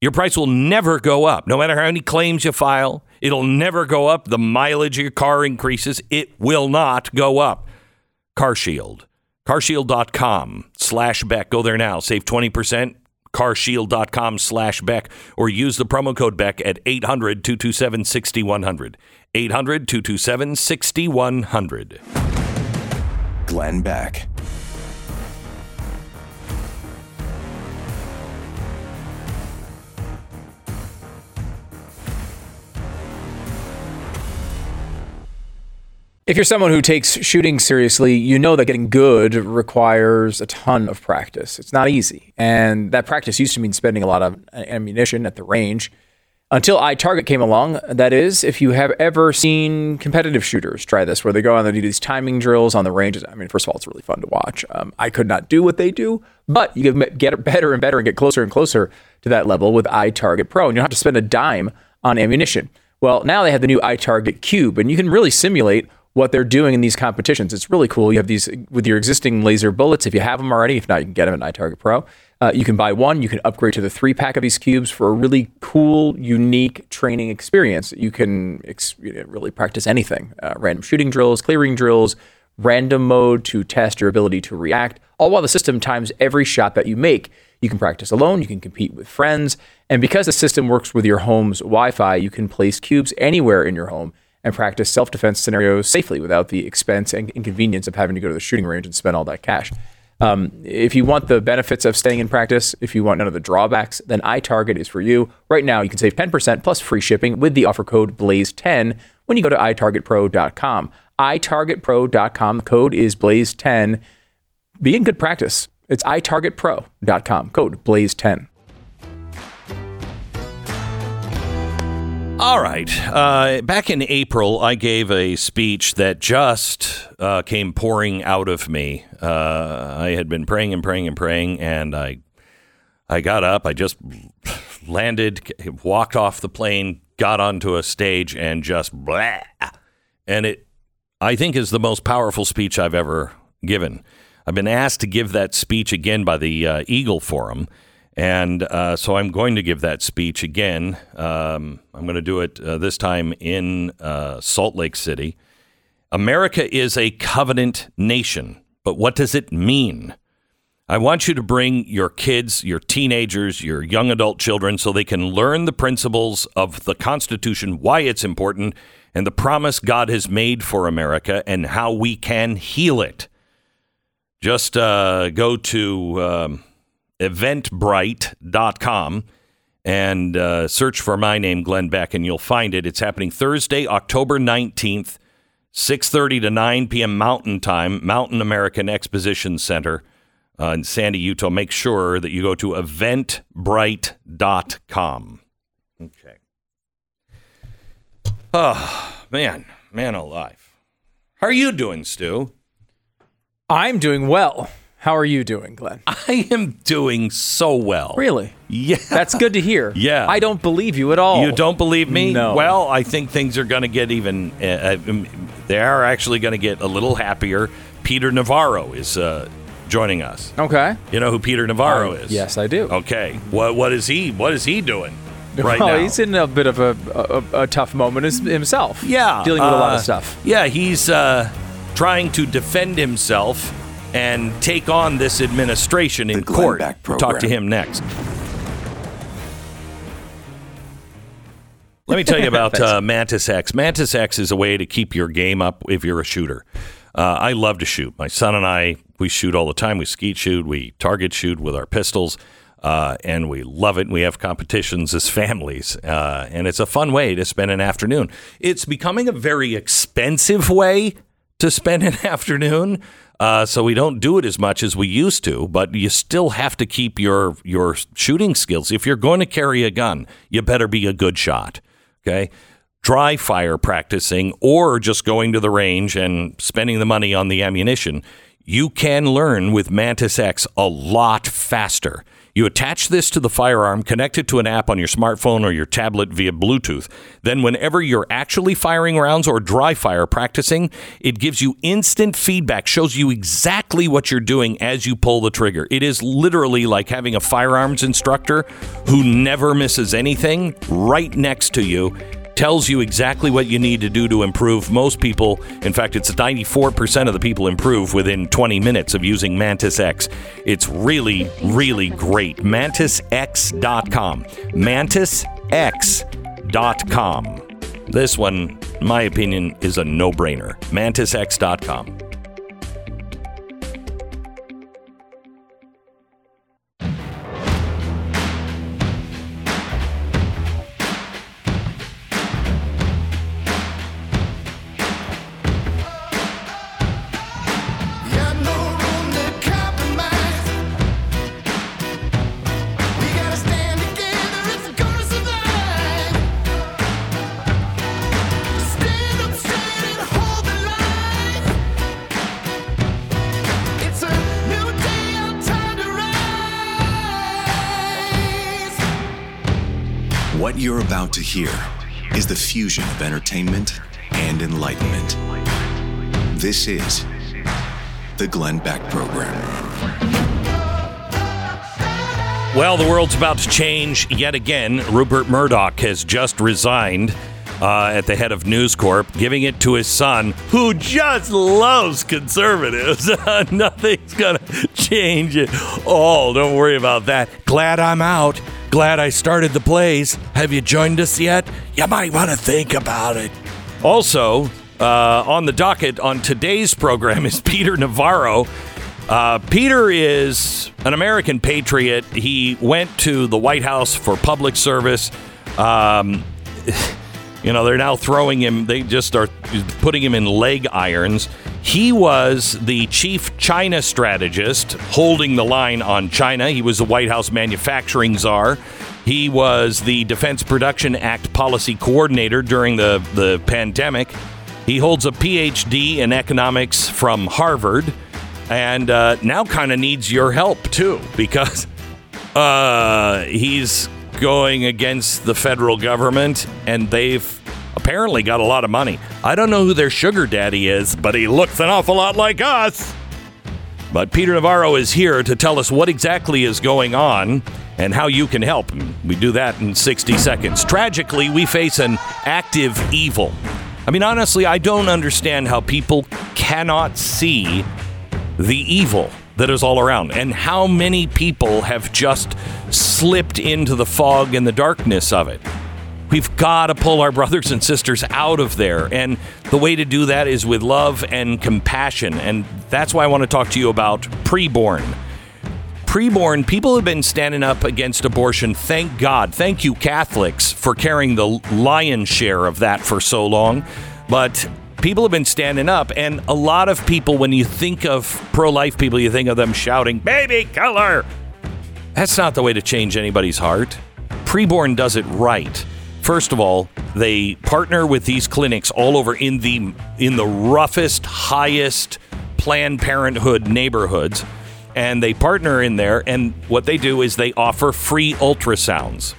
Your price will never go up. No matter how many claims you file, it'll never go up. The mileage of your car increases. It will not go up. CarShield. CarShield.com slash Beck. Go there now. Save 20%. CarShield.com slash Beck. Or use the promo code Beck at 800 227 6100. 800 227 6100. Glenn Beck. If you're someone who takes shooting seriously, you know that getting good requires a ton of practice. It's not easy. And that practice used to mean spending a lot of ammunition at the range. Until iTarget came along, that is, if you have ever seen competitive shooters try this, where they go on and do these timing drills on the ranges. I mean, first of all, it's really fun to watch. Um, I could not do what they do, but you can get better and better and get closer and closer to that level with iTarget Pro, and you don't have to spend a dime on ammunition. Well, now they have the new iTarget Cube, and you can really simulate what they're doing in these competitions. It's really cool. You have these with your existing laser bullets, if you have them already. If not, you can get them at iTarget Pro. Uh, you can buy one. You can upgrade to the three pack of these cubes for a really cool, unique training experience. You can ex- really practice anything uh, random shooting drills, clearing drills, random mode to test your ability to react, all while the system times every shot that you make. You can practice alone, you can compete with friends, and because the system works with your home's Wi Fi, you can place cubes anywhere in your home and practice self defense scenarios safely without the expense and inconvenience of having to go to the shooting range and spend all that cash. Um, if you want the benefits of staying in practice, if you want none of the drawbacks, then iTarget is for you. Right now, you can save 10% plus free shipping with the offer code BLAZE10 when you go to itargetpro.com. itargetpro.com. Code is BLAZE10. Be in good practice. It's itargetpro.com. Code BLAZE10. All right. Uh, back in April, I gave a speech that just uh, came pouring out of me. Uh, I had been praying and praying and praying, and I, I got up. I just landed, walked off the plane, got onto a stage, and just blah. And it, I think, is the most powerful speech I've ever given. I've been asked to give that speech again by the uh, Eagle Forum. And uh, so I'm going to give that speech again. Um, I'm going to do it uh, this time in uh, Salt Lake City. America is a covenant nation, but what does it mean? I want you to bring your kids, your teenagers, your young adult children so they can learn the principles of the Constitution, why it's important, and the promise God has made for America and how we can heal it. Just uh, go to. Um, eventbrite.com and uh, search for my name, Glenn Beck, and you'll find it. It's happening Thursday, October 19th, 6.30 to 9 p.m. Mountain Time, Mountain American Exposition Center uh, in Sandy, Utah. Make sure that you go to eventbrite.com. Okay. Oh, man. Man alive. How are you doing, Stu? I'm doing well. How are you doing, Glenn? I am doing so well. Really? Yeah. That's good to hear. Yeah. I don't believe you at all. You don't believe me? No. Well, I think things are going to get even. Uh, uh, they are actually going to get a little happier. Peter Navarro is uh, joining us. Okay. You know who Peter Navarro Uh, is? Yes, I do. Okay. What What is he? What is he doing right well, now? he's in a bit of a, a, a tough moment himself. yeah, Dealing with a lot uh, of stuff. Yeah, he's uh, trying to defend himself and take on this administration in court. We'll talk to him next. Let me tell you about uh, Mantis X. Mantis X is a way to keep your game up if you're a shooter. Uh, I love to shoot. My son and I, we shoot all the time. We skeet shoot, we target shoot with our pistols, uh, and we love it. We have competitions as families, uh, and it's a fun way to spend an afternoon. It's becoming a very expensive way to spend an afternoon. Uh, so we don't do it as much as we used to, but you still have to keep your your shooting skills. If you're going to carry a gun, you better be a good shot. Okay, dry fire practicing or just going to the range and spending the money on the ammunition. You can learn with Mantis X a lot faster. You attach this to the firearm, connect it to an app on your smartphone or your tablet via Bluetooth. Then, whenever you're actually firing rounds or dry fire practicing, it gives you instant feedback, shows you exactly what you're doing as you pull the trigger. It is literally like having a firearms instructor who never misses anything right next to you tells you exactly what you need to do to improve. Most people, in fact, it's 94% of the people improve within 20 minutes of using Mantis X. It's really, really great. MantisX.com. MantisX.com. This one, in my opinion, is a no brainer. MantisX.com. to hear is the fusion of entertainment and enlightenment. This is the Glenn Beck Program. Well, the world's about to change yet again. Rupert Murdoch has just resigned uh, at the head of News Corp, giving it to his son, who just loves conservatives. Nothing's going to change it all. Don't worry about that. Glad I'm out. Glad I started the Blaze. Have you joined us yet? You might want to think about it. Also, uh, on the docket on today's program is Peter Navarro. Uh, Peter is an American patriot. He went to the White House for public service. Um, you know, they're now throwing him, they just are putting him in leg irons. He was the chief China strategist, holding the line on China. He was the White House manufacturing czar. He was the Defense Production Act policy coordinator during the, the pandemic. He holds a PhD in economics from Harvard and uh, now kind of needs your help too because uh, he's going against the federal government and they've apparently got a lot of money. I don't know who their sugar daddy is, but he looks an awful lot like us. But Peter Navarro is here to tell us what exactly is going on and how you can help. We do that in 60 seconds. Tragically, we face an active evil. I mean, honestly, I don't understand how people cannot see the evil that is all around and how many people have just slipped into the fog and the darkness of it. We've got to pull our brothers and sisters out of there. And the way to do that is with love and compassion. And that's why I want to talk to you about preborn. Preborn, people have been standing up against abortion. Thank God. Thank you, Catholics, for carrying the lion's share of that for so long. But people have been standing up. And a lot of people, when you think of pro life people, you think of them shouting, baby killer. That's not the way to change anybody's heart. Preborn does it right. First of all, they partner with these clinics all over in the in the roughest, highest Planned Parenthood neighborhoods, and they partner in there. And what they do is they offer free ultrasounds.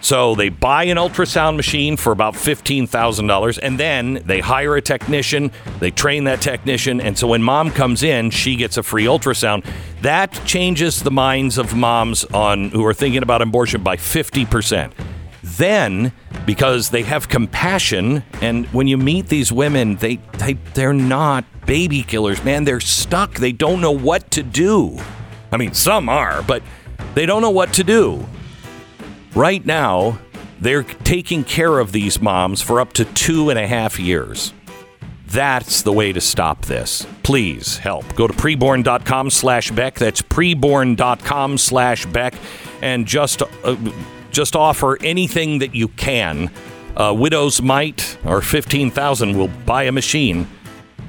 So they buy an ultrasound machine for about $15,000 and then they hire a technician, they train that technician, and so when mom comes in, she gets a free ultrasound. That changes the minds of moms on who are thinking about abortion by 50%. Then, because they have compassion, and when you meet these women, they, they they're not baby killers, man. They're stuck. They don't know what to do. I mean, some are, but they don't know what to do. Right now, they're taking care of these moms for up to two and a half years. That's the way to stop this. Please help. Go to preborn.com slash Beck. That's preborn.com slash Beck. And just, uh, just offer anything that you can. Uh, Widow's mite or 15000 will buy a machine.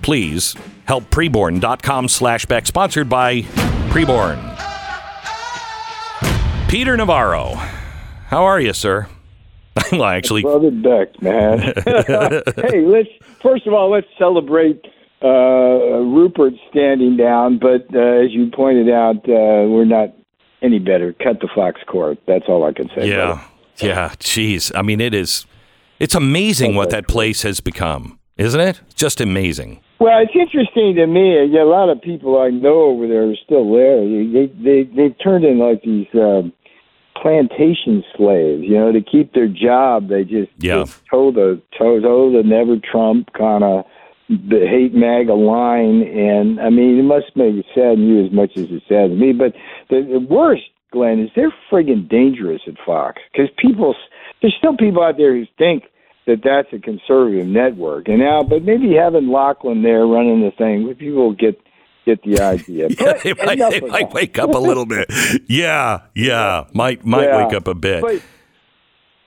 Please help preborn.com slash Beck Sponsored by Preborn. Peter Navarro. How are you, sir? well, actually, Brother Beck, man. hey, let's first of all let's celebrate uh, Rupert standing down. But uh, as you pointed out, uh, we're not any better. Cut the Fox court. That's all I can say. Yeah, yeah. Jeez, I mean, it is. It's amazing what that place has become, isn't it? Just amazing. Well, it's interesting to me. A lot of people I know over there are still there. They they they've turned in like these um, plantation slaves. You know, to keep their job, they just, Yeah. just toe the toe, toe the never Trump kind of the hate MAGA line. And I mean, it must make it sadden you as much as it saddens me. But the, the worst, Glenn, is they're friggin' dangerous at Fox because people, there's still people out there who think that that's a conservative network. And now, but maybe having Lachlan there running the thing, people get get the idea. Yeah, they might, they might wake up a little bit. Yeah, yeah, might might Yeah. wake up a bit. But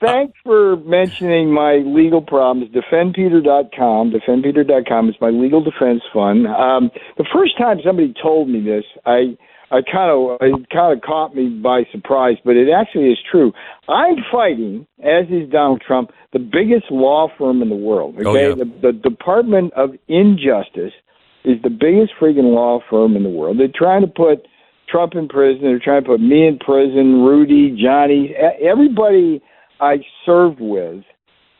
thanks for mentioning my legal problems. DefendPeter.com. DefendPeter.com is my legal defense fund. Um, the first time somebody told me this, I I kind of it kind of caught me by surprise, but it actually is true. I'm fighting, as is Donald Trump, the biggest law firm in the world. Okay, Oh, yeah. the, the Department of Injustice is the biggest friggin' law firm in the world. They're trying to put Trump in prison. They're trying to put me in prison, Rudy, Johnny, everybody I served with.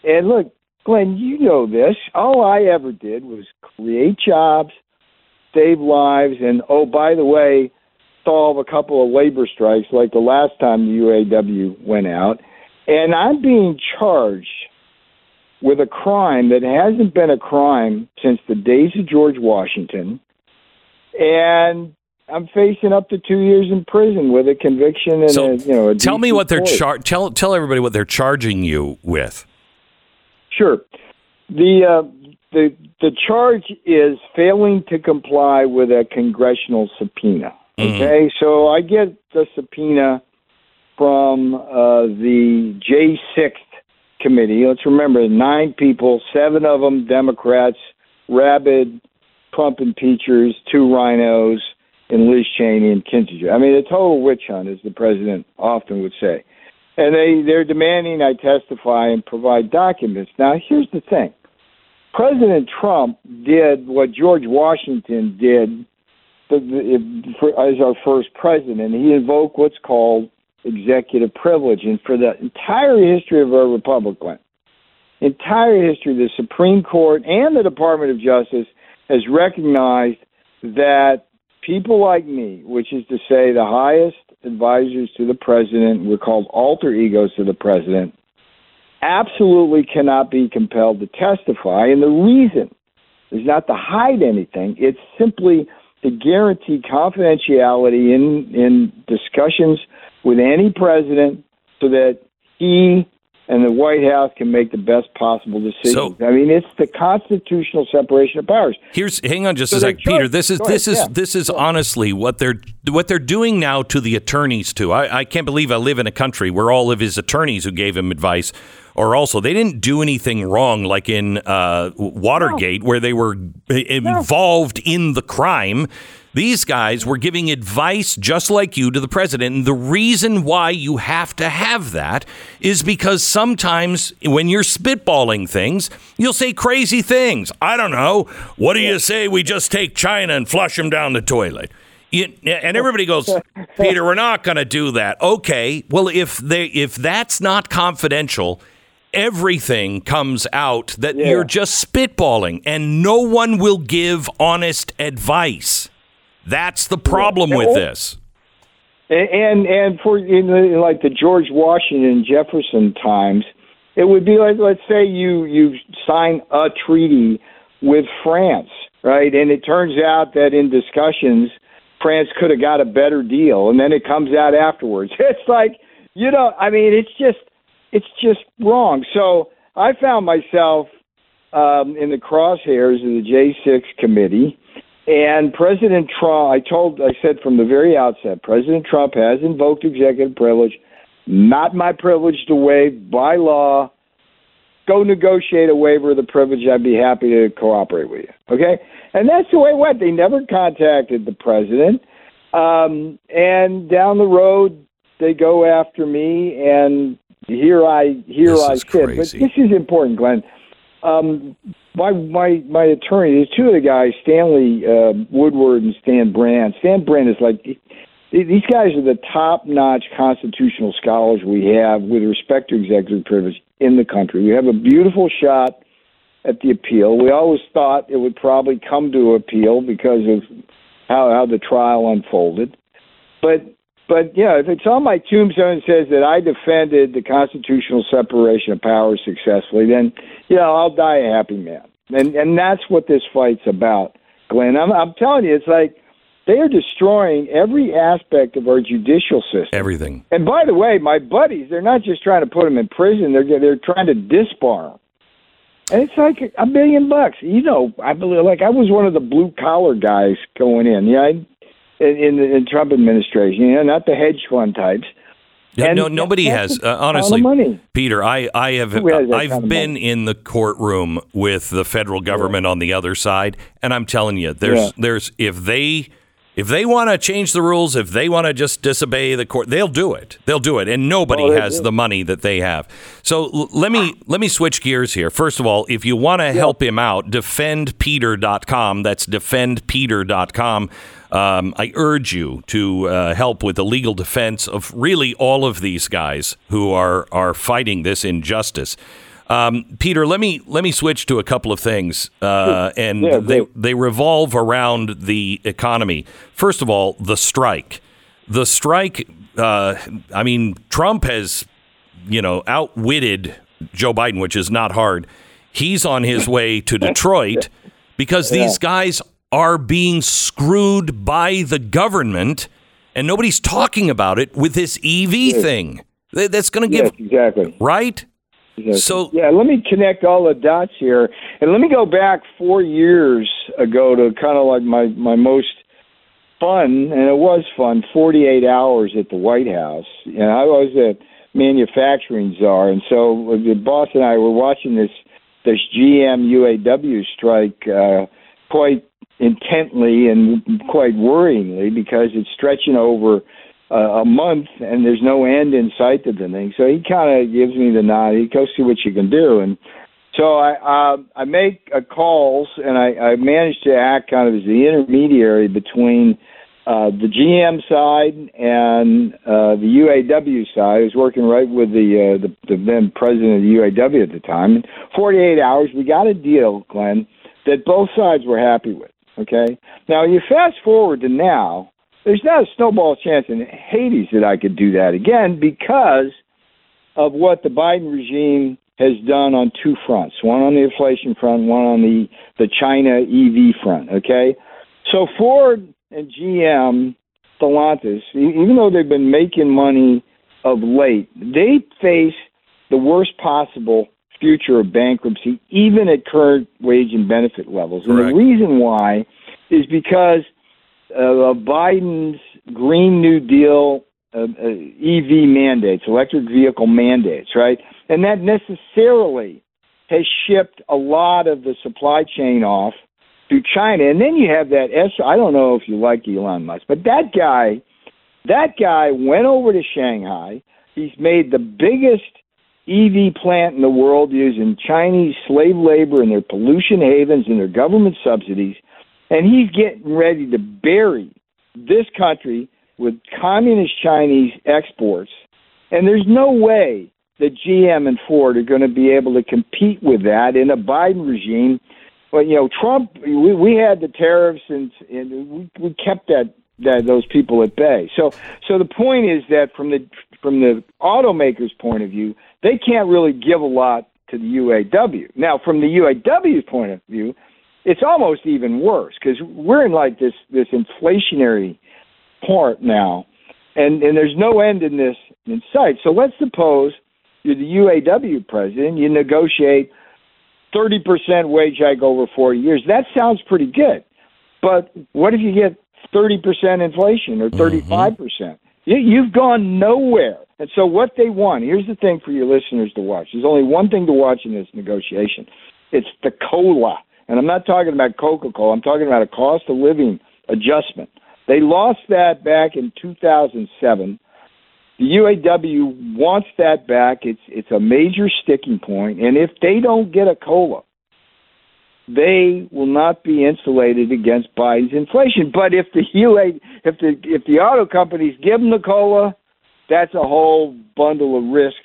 And look, Glenn, you know this. All I ever did was create jobs, save lives, and oh, by the way, solve a couple of labor strikes like the last time the UAW went out. And I'm being charged with a crime that hasn't been a crime since the days of George Washington. And I'm facing up to two years in prison with a conviction and So a, you know. A tell me what they're char- tell tell everybody what they're charging you with. Sure. The uh, the the charge is failing to comply with a congressional subpoena. Okay, so I get the subpoena from uh, the J6th committee. Let's remember nine people, seven of them Democrats, rabid Trump impeachers, two RINOs, and Liz Cheney and Kinzinger. I mean, a total witch hunt, as the president often would say. And they, they're demanding I testify and provide documents. Now, here's the thing President Trump did what George Washington did as our first president. He invoked what's called executive privilege. And for the entire history of our republic, entire history, the Supreme Court and the Department of Justice has recognized that people like me, which is to say the highest advisors to the president, we're called alter egos to the president, absolutely cannot be compelled to testify. And the reason is not to hide anything, it's simply to guarantee confidentiality in, in discussions with any president so that he and the White House can make the best possible decisions. I mean, it's the constitutional separation of powers. Here's hang on just So a sec, Peter. This is this ahead, is yeah. this is honestly what they're what they're doing now to the attorneys too. I, I can't believe I live in a country where all of his attorneys who gave him advice are also they didn't do anything wrong like in uh, Watergate where they were involved in the crime. These guys were giving advice just like you to the president. And the reason why you have to have that is because sometimes when you're spitballing things, you'll say crazy things. I don't know. What do you say we just take China and flush them down the toilet? You, and everybody goes, Peter, we're not going to do that. Okay. Well, if they if that's not confidential, everything comes out that you're just spitballing and no one will give honest advice. That's the problem with this. And and, for in the, like the George Washington Jefferson times, it would be like let's say you you sign a treaty with France, right? And it turns out that in discussions, France could have got a better deal, and then it comes out afterwards. It's like you know, I mean, it's just it's just wrong. So I found myself um, in the crosshairs of the J6 committee. And President Trump, I told, I said from the very outset, President Trump has invoked executive privilege, not my privilege to waive by law. Go negotiate a waiver of the privilege. I'd be happy to cooperate with you. Okay, and that's the way it went. They never contacted the president, um, and down the road they go after me, and here I here This I sit. crazy. But this is important, Glenn. Um, my my my attorney, there's two of the guys, Stanley uh, Woodward and Stan Brand. Stan Brand is like these guys are the top-notch constitutional scholars we have with respect to executive privilege in the country. We have a beautiful shot at the appeal. We always thought it would probably come to appeal because of how how the trial unfolded. But but yeah, if it's on my tombstone and says that I defended the constitutional separation of powers successfully, then yeah, I'll die a happy man. And and that's what this fight's about, Glenn. I'm I'm telling you, it's like they are destroying every aspect of our judicial system. Everything. And by the way, my buddies, they're not just trying to put them in prison; they're they're trying to disbar them. And it's like a million bucks. You know, I believe like I was one of the blue collar guys going in. Yeah, I, in, in the in Trump administration. You know, not the hedge fund types. Yeah, And no, nobody has. Uh, honestly. Peter, I, I have Who has that I've been in the courtroom with the federal government on the other side, and I'm telling you, there's Yeah. there's if they If they want to change the rules, if they want to just disobey the court, they'll do it. They'll do it, and nobody Oh, has do. the money that they have. So l- let me let me switch gears here. First of all, if you want to help him out, defendpeter.com. That's defendpeter.com. Um, I urge you to uh, help with the legal defense of really all of these guys who are are fighting this injustice. Um, Peter, let me let me switch to a couple of things, uh, and Yeah, they they revolve around the economy. First of all, the strike. The strike. Uh, I mean, Trump has, you know, outwitted Joe Biden, which is not hard. He's on his way to Detroit because these guys are being screwed by the government, and nobody's talking about it with this EV thing. That's going to give Yes, exactly. right. So- yeah, let me connect all the dots here, and let me go back four years ago to kind of like my my most fun, and it was fun. Forty eight hours at the White House, and I was a manufacturing czar, and so the boss and I were watching this this GM UAW strike uh, quite intently and quite worryingly because it's stretching over a month and there's no end in sight to the thing. So he kind of gives me the nod. He goes see what you can do, and so I uh, I make uh, calls and I, I manage to act kind of as the intermediary between uh, the GM side and uh, the UAW side. I was working right with the, uh, the the then president of the UAW at the time. In 48 hours, we got a deal, Glenn, that both sides were happy with. Okay. Now you fast forward to now. There's not a snowball chance in Hades that I could do that again because of what the Biden regime has done on two fronts one on the inflation front, one on the, the China EV front. Okay. So Ford and GM, Stellantis, even though they've been making money of late, they face the worst possible future of bankruptcy, even at current wage and benefit levels. And Correct. the reason why is because uh, Biden's Green New Deal uh, uh, EV mandates, electric vehicle mandates, right? And that necessarily has shipped a lot of the supply chain off to China. And then you have that S. I don't know if you like Elon Musk, but that guy, that guy went over to Shanghai. He's made the biggest EV plant in the world using Chinese slave labor and their pollution havens and their government subsidies. And he's getting ready to bury this country with communist Chinese exports. And there's no way that GM and Ford are going to be able to compete with that in a Biden regime. But you know, Trump, we, we had the tariffs, and, and we, we kept that, that those people at bay. So, so the point is that from the from the automakers' point of view, they can't really give a lot to the UAW. Now, from the UAW's point of view, it's almost even worse because we're in like this this inflationary part now, and and there's no end in this in sight. So let's suppose you're the UAW president, you negotiate thirty percent wage hike over four years. That sounds pretty good, but what if you get thirty percent inflation or mm-hmm. thirty five percent? You, you've gone nowhere. And so what they want. Here's the thing for your listeners to watch. There's only one thing to watch in this negotiation. It's the cola. And I'm not talking about Coca Cola. I'm talking about a cost of living adjustment. They lost that back in 2007. The UAW wants that back. It's it's a major sticking point, and if they don't get a cola, they will not be insulated against Biden's inflation. But if the UA if the if the auto companies give them the cola, that's a whole bundle of risk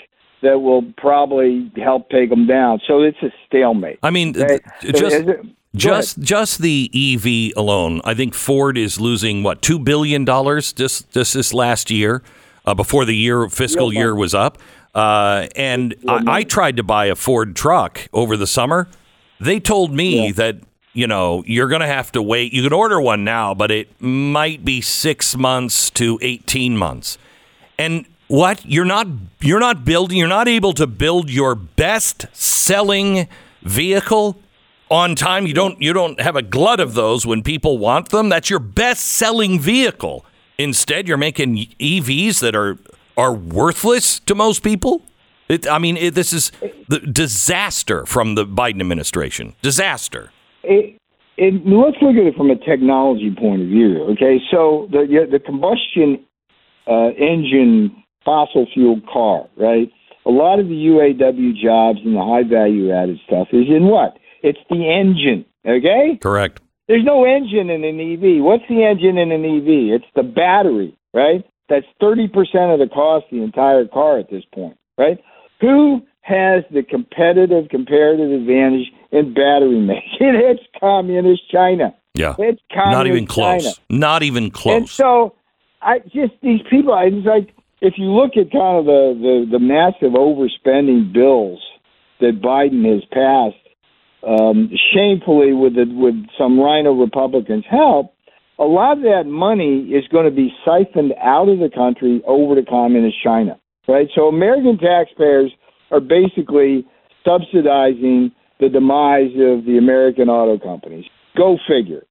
that will probably help take them down. So it's a stalemate. I mean, Okay? So just is it- go just just the EV alone, I think Ford is losing what two billion dollars just just this last year, uh, before the year fiscal year was up. Uh, and I, I tried to buy a Ford truck over the summer. They told me that you know you're going to have to wait. You can order one now, but it might be six months to eighteen months. And what? You're not you're not building you're not able to build your best selling vehicle on time. You don't you don't have a glut of those when people want them. That's your best selling vehicle. Instead you're making EVs that are are worthless to most people. It, I mean it, this is the disaster from the Biden administration. Disaster. It, let's look at it from a technology point of view. Okay, so the the combustion uh, engine fossil fuel car, right? A lot of the UAW jobs and the high value added stuff is in what? It's the engine. Okay, Correct. there's no engine in an EV. What's the engine in an EV? It's the battery, right? That's 30% of the cost of the entire car at this point, right? Who has the competitive comparative advantage in battery making? It's communist China. Yeah. It's communist Not even close. China. Not even close. And so, I just these people. I just like if you look at kind of the the, the massive overspending bills that Biden has passed, um, shamefully with the, with some RINO Republicans' help, a lot of that money is going to be siphoned out of the country over to communist China. Right. So American taxpayers are basically subsidizing the demise of the American auto companies. Go figure.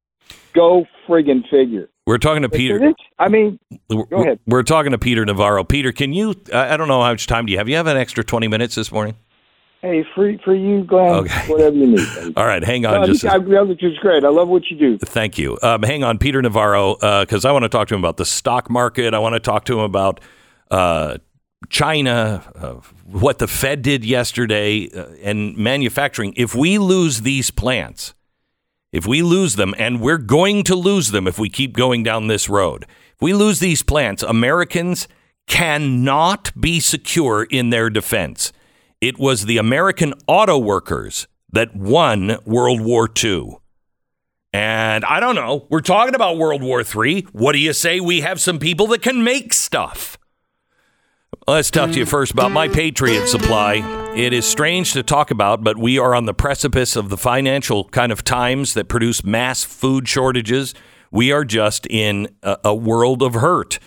Go friggin' figure. We're talking to Peter. I mean, We're, Go ahead. we're talking to Peter Navarro. Peter, can you? I don't know how much time do you have. You have an extra twenty minutes this morning. hey, for for you, Glenn, Okay. whatever you need. All right, hang on this, just. I, this is great. I love what you do. Thank you. Um, hang on, Peter Navarro, because I want to talk to him about the stock market. I want to talk to him about uh, China, uh, what the Fed did yesterday, uh, and manufacturing. If we lose these plants, if we lose them, and we're going to lose them if we keep going down this road, if we lose these plants, Americans cannot be secure in their defense. It was the American auto workers that won World War II. And I don't know. We're talking about World War III. What do you say we have some people that can make stuff? Let's talk to you first about My Patriot Supply. It is strange to talk about, but we are on the precipice of the financial kind of times that produce mass food shortages. We are just in a, a world of hurt.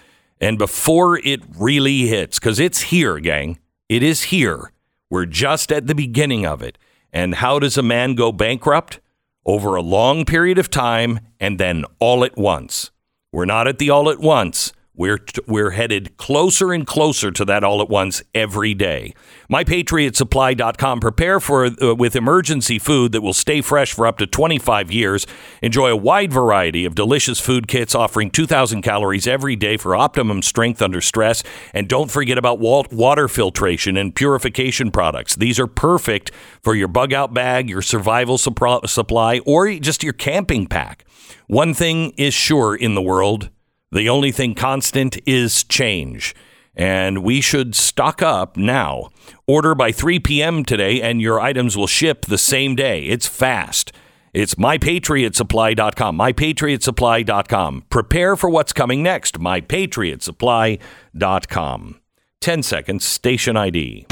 And before it really hits, because it's here, gang, it is here. We're just at the beginning of it. And how does a man go bankrupt? Over a long period of time and then all at once. We're not at the all at once. We're, we're headed closer and closer to that all at once every day. MyPatriotSupply.com. Prepare for uh, with emergency food that will stay fresh for up to 25 years. Enjoy a wide variety of delicious food kits offering 2,000 calories every day for optimum strength under stress. And don't forget about water filtration and purification products. These are perfect for your bug out bag, your survival supply, or just your camping pack. One thing is sure in the world the only thing constant is change. And we should stock up now. Order by 3 p.m. today, and your items will ship the same day. It's fast. It's mypatriotsupply.com. Mypatriotsupply.com. Prepare for what's coming next. Mypatriotsupply.com. 10 seconds, station ID.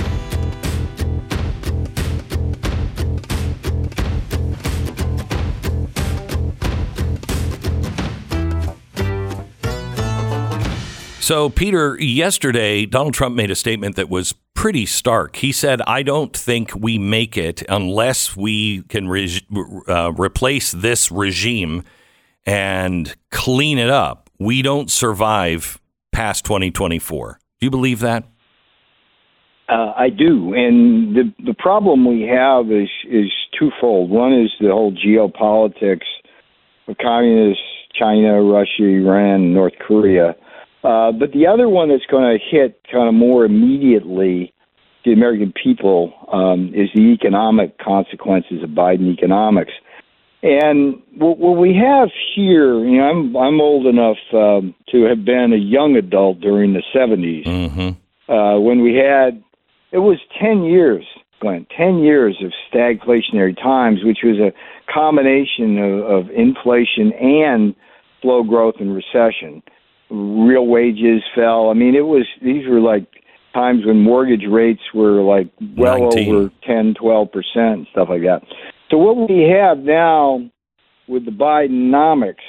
So, Peter, yesterday, Donald Trump made a statement that was pretty stark. He said, I don't think we make it unless we can re- uh, replace this regime and clean it up. We don't survive past 2024. Do you believe that? Uh, I do, and the the problem we have is is twofold. One is the whole geopolitics of communist China, Russia, Iran, North Korea. Uh, but the other one that's going to hit kind of more immediately the American people um, is the economic consequences of Biden economics. And what, what we have here, you know, I'm I'm old enough um, to have been a young adult during the 70s Mm-hmm. uh, when we had it was 10 years Glenn, 10 years of stagflationary times which was a combination of, of inflation and slow growth and recession real wages fell. I mean it was these were like times when mortgage rates were like well 19. over 10 12 percent and stuff like that. So what we have now with the bidenomics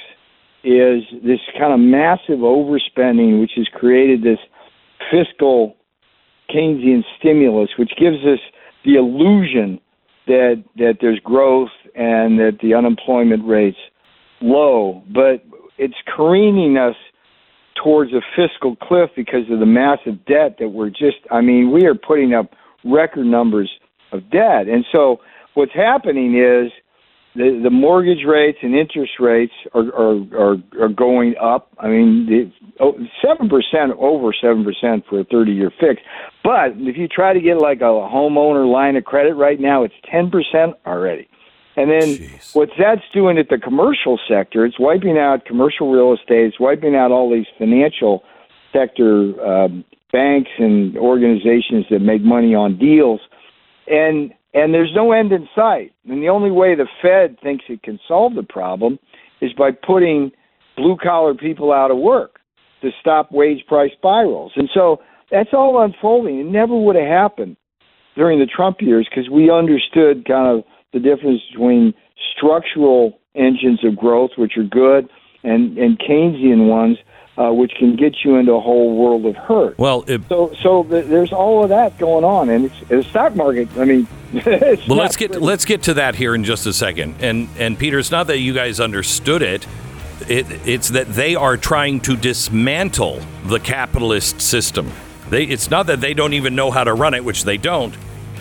is this kind of massive overspending which has created this fiscal Keynesian stimulus, which gives us the illusion that that there's growth and that the unemployment rate's low, but it's careening us towards a fiscal cliff because of the massive debt that we're just I mean, we are putting up record numbers of debt. And so what's happening is the the mortgage rates and interest rates are are are, are going up. I mean, oh, seven percent over seven percent for a thirty year fix. But if you try to get like a homeowner line of credit right now, it's ten percent already. And then what that's doing at the commercial sector, it's wiping out commercial real estate, it's wiping out all these financial sector um, banks and organizations that make money on deals. And and there's no end in sight. And the only way the Fed thinks it can solve the problem is by putting blue collar people out of work to stop wage price spirals. And so that's all unfolding. It never would have happened during the Trump years because we understood kind of the difference between structural engines of growth, which are good, and, and Keynesian ones, uh, which can get you into a whole world of hurt. Well, it, so so th- there's all of that going on, and it's the stock market. I mean, it's well, not let's get pretty. let's get to that here in just a second. And and Peter, it's not that you guys understood it. It, it's that they are trying to dismantle the capitalist system. They, it's not that they don't even know how to run it, which they don't.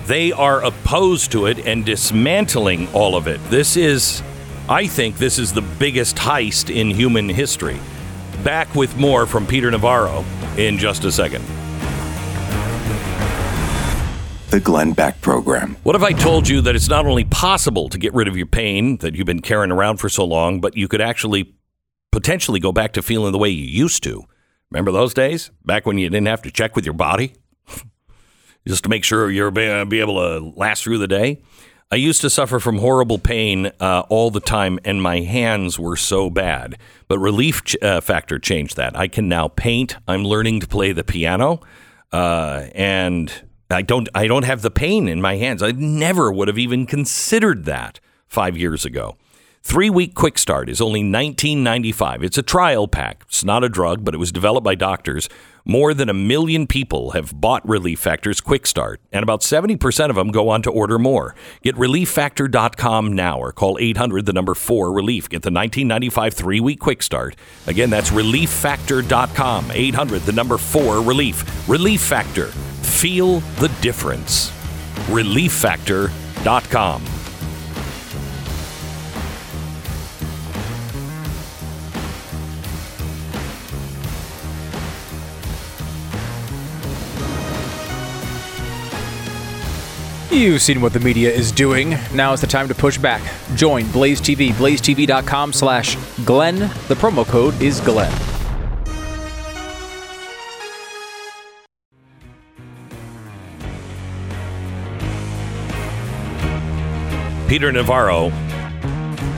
They are opposed to it and dismantling all of it. This is, I think, this is the biggest heist in human history. Back with more from Peter Navarro in just a second. The Glenn Beck Program. What if I told you that it's not only possible to get rid of your pain that you've been carrying around for so long, but you could actually potentially go back to feeling the way you used to? Remember those days? Back when you didn't have to check with your body? Just to make sure you're be, be able to last through the day? I used to suffer from horrible pain uh, all the time, and my hands were so bad. But Relief ch- uh, Factor changed that. I can now paint. I'm learning to play the piano, uh, and I don't. I don't have the pain in my hands. I never would have even considered that five years ago. Three week quick start is only $19.95. It's a trial pack. It's not a drug, but it was developed by doctors. More than a million people have bought Relief Factor's quick start, and about 70% of them go on to order more. Get relieffactor.com now or call 800 the number 4 relief. Get the 1995 three week quick start. Again, that's relieffactor.com. 800 the number 4 relief. Relief Factor. Feel the difference. relieffactor.com. You've seen what the media is doing. Now is the time to push back. Join Blaze TV, blazetv.com slash Glenn. The promo code is Glenn. Peter Navarro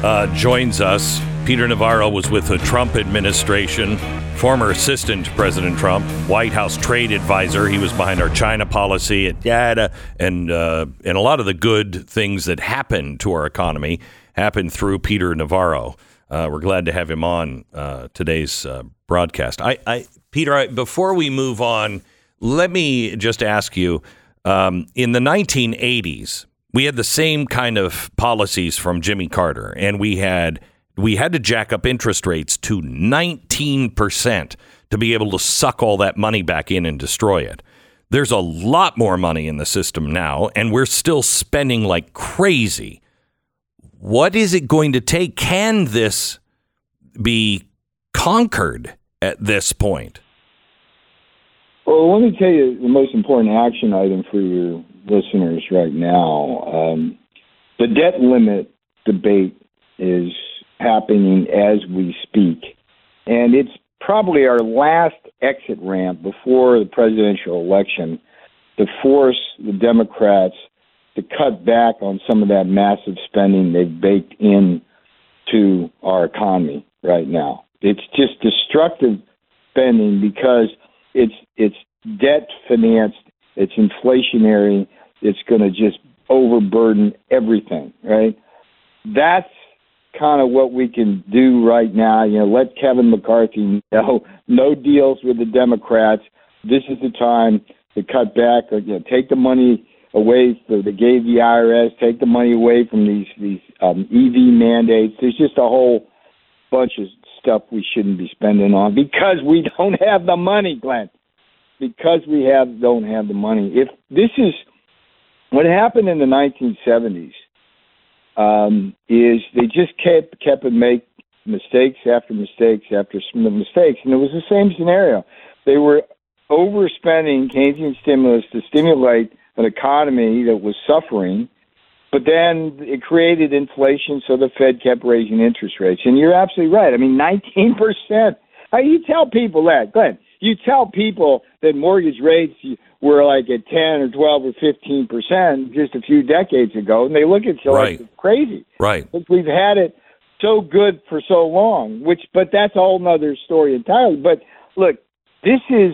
uh, joins us. Peter Navarro was with the Trump administration, former assistant to President Trump, White House trade advisor. He was behind our China policy at data, and uh, and a lot of the good things that happened to our economy happened through Peter Navarro. Uh, we're glad to have him on uh, today's uh, broadcast. I, I Peter, I, before we move on, let me just ask you: um, in the 1980s, we had the same kind of policies from Jimmy Carter, and we had we had to jack up interest rates to 19% to be able to suck all that money back in and destroy it. There's a lot more money in the system now, and we're still spending like crazy. What is it going to take? Can this be conquered at this point? Well, let me tell you the most important action item for your listeners right now. Um, the debt limit debate is happening as we speak, and it's probably our last exit ramp before the presidential election to force the Democrats to cut back on some of that massive spending they've baked in to our economy right now. It's just destructive spending because it's it's debt financed, it's inflationary, it's going to just overburden everything, right? That's kind of what we can do right now. You know, let Kevin McCarthy know no deals with the Democrats. This is the time to cut back or you know, take the money away so they gave the IRS, take the money away from these these um, EV mandates. There's just a whole bunch of stuff we shouldn't be spending on because we don't have the money, Glenn. Because we have don't have the money. If this is what happened in the 1970s, um, is they just kept kept make mistakes after mistakes after mistakes, and it was the same scenario. They were overspending Keynesian stimulus to stimulate an economy that was suffering, but then it created inflation, so the Fed kept raising interest rates. And you're absolutely right. I mean, 19 percent. How you tell people that, Glenn? You tell people that mortgage rates were like at 10 or 12 or 15 percent just a few decades ago, and they look at you Right. like it's crazy. Right. But we've had it so good for so long, which, but that's a whole nother story entirely. But look, this is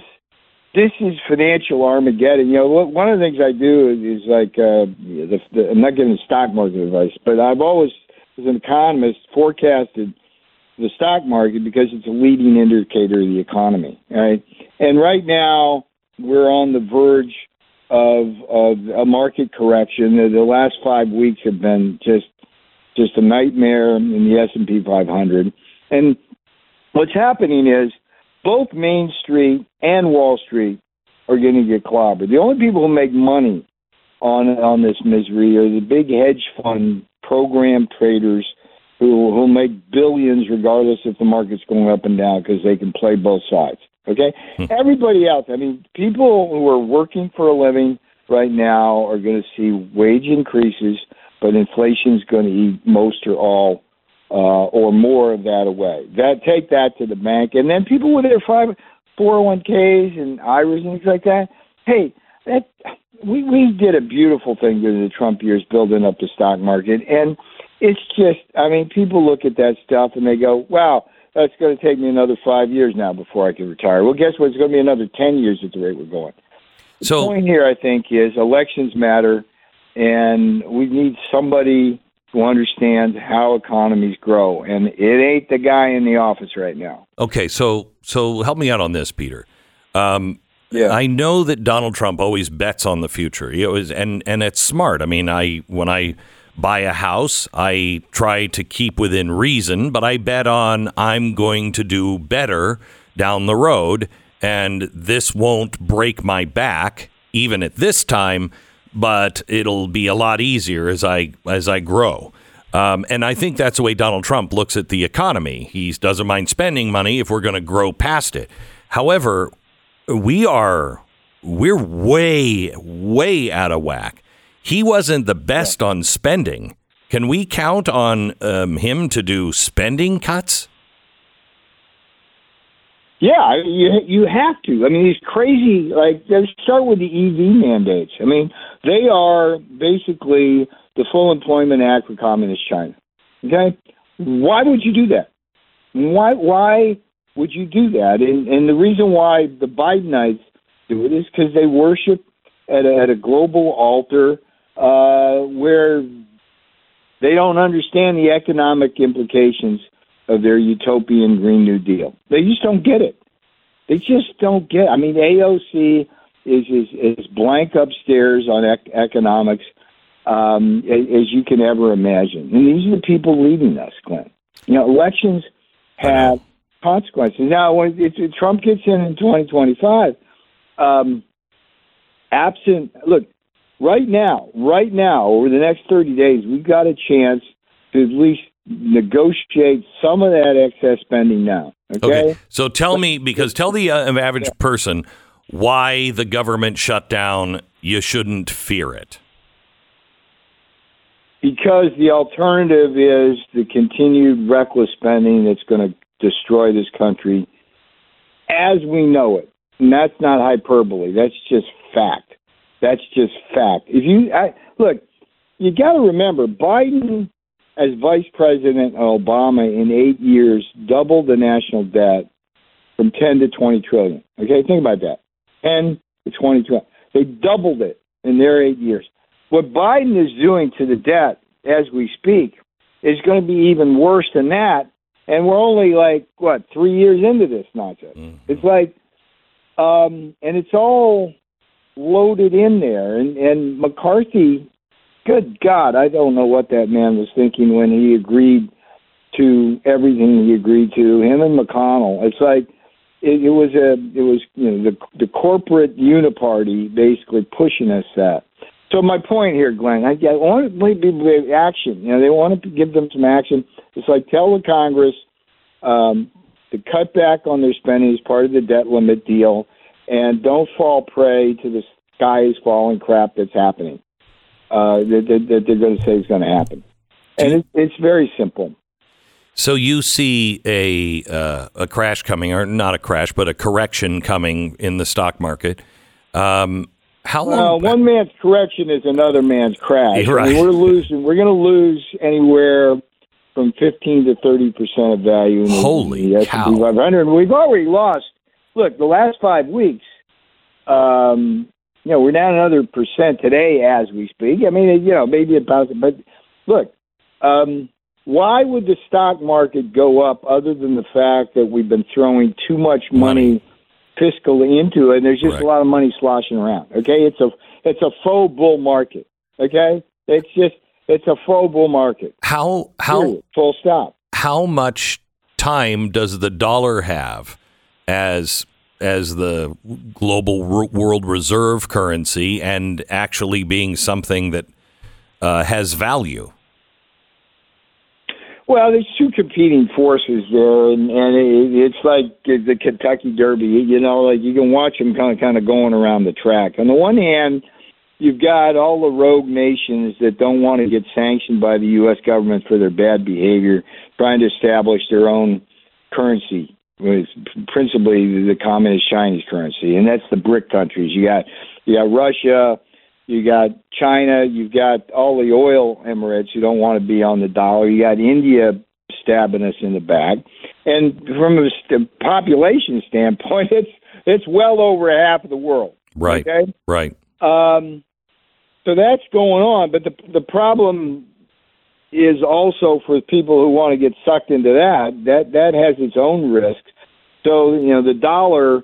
this is financial Armageddon. You know, what- one of the things I do is, is like uh, the, the, I'm not giving stock market advice, but I've always, as an economist, forecasted the stock market because it's a leading indicator of the economy. right? and right now we're on the verge of of a market correction. The, last five weeks have been just just a nightmare in the S and P 500. And what's happening is both Main Street and Wall Street are going to get clobbered. The only people who make money on on this misery are the big hedge fund program traders who who make billions regardless if the market's going up and down because they can play both sides. Okay, everybody else. I mean, people who are working for a living right now are going to see wage increases, but inflation's going to eat most or all uh, or more of that away. That take that to the bank, and then people with their five, 401ks and IRAs and things like that. Hey, that we we did a beautiful thing during the Trump years, building up the stock market, and it's just, I mean, people look at that stuff and they go, "Wow, that's going to take me another five years now before I can retire." Well, guess what? It's going to be another ten years at the rate we're going. The So- point here, I think, is elections matter, and we need somebody who understands how economies grow, and it ain't the guy in the office right now. Okay, so so help me out on this, Peter. Um, I know that Donald Trump always bets on the future. He always, and and it's smart. I mean, I when I buy a house, I try to keep within reason, but I bet on I'm going to do better down the road, and this won't break my back even at this time, but it'll be a lot easier as I as I grow. Um, and I think that's the way Donald Trump looks at the economy. He doesn't mind spending money if we're going to grow past it. However, we are we're way way out of whack. He wasn't the best on spending. Can we count on um, him to do spending cuts? Yeah, you you have to. I mean, these crazy like let's start with the EV mandates. I mean, they are basically the Full Employment Act for Communist China. Okay, why would you do that? Why why would you do that? And and the reason why the Bidenites do it is because they worship at a, at a global altar uh, where they don't understand the economic implications of their utopian Green New Deal. They just don't get it. They just don't get. It. I mean, AOC is is, is blank upstairs on ec- economics um, as you can ever imagine. And these are the people leading us, Glenn. You know, elections have consequences. Now, when if, if Trump gets in in 2025, um, absent look right now, right now, over the next 30 days, we've got a chance to at least negotiate some of that excess spending now. Okay. So tell me, because tell the uh, average person why the government shut down. You shouldn't fear it. Because the alternative is the continued reckless spending that's going to destroy this country as we know it. And that's not hyperbole. That's just fact. That's just fact. If you I, look, you got to remember Biden as vice president Obama in eight years doubled the national debt from 10 to 20 trillion. Okay, think about that. 10 to 20 trillion. They doubled it in their eight years. What Biden is doing to the debt as we speak is going to be even worse than that. And we're only like, what, three years into this nonsense. It's like, um, and it's all loaded in there. And, and McCarthy, good God, I don't know what that man was thinking when he agreed to everything he agreed to. Him and McConnell. It's like, it, it was a, it was, you know, the, the corporate uniparty basically pushing us that. So my point here, Glenn, I, I want to give action. You know, they want to give them some action. It's like tell the Congress um, to cut back on their spending as part of the debt limit deal, and don't fall prey to the sky is falling crap that's happening. Uh, that, that, that they're going to say is going to happen, and it, it's very simple. So you see a uh, a crash coming, or not a crash, but a correction coming in the stock market. Um, how long? Well, one man's correction is another man's crash. Right. I mean, we're losing. We're going to lose anywhere from fifteen to thirty percent of value. In the, Holy the S&P cow. 500. We've already lost. Look, the last five weeks. Um, you know, we're down another percent today as we speak. I mean, you know, maybe about. But look, um, why would the stock market go up other than the fact that we've been throwing too much money fiscally into it and there's just a lot of money sloshing around. Okay? It's a it's a faux bull market. Okay? It's just it's a faux bull market. How how Period. full stop. how much time does the dollar have as as the global world reserve currency and actually being something that uh, has value? Well, there's two competing forces there, and and it, it's like the Kentucky Derby. You know, like you can watch them kind of kind of going around the track. On the one hand, you've got all the rogue nations that don't want to get sanctioned by the U.S. government for their bad behavior, trying to establish their own currency, with principally the communist Chinese currency, and that's the BRIC countries. You got you got Russia, you got China, you've got all the oil emirates who don't want to be on the dollar. You got India stabbing us in the back, and from a st- population standpoint, it's it's well over half of the world. Right. Okay. Right. Um, so that's going on, but the the problem is also for people who want to get sucked into that. That that has its own risks. So you know the dollar,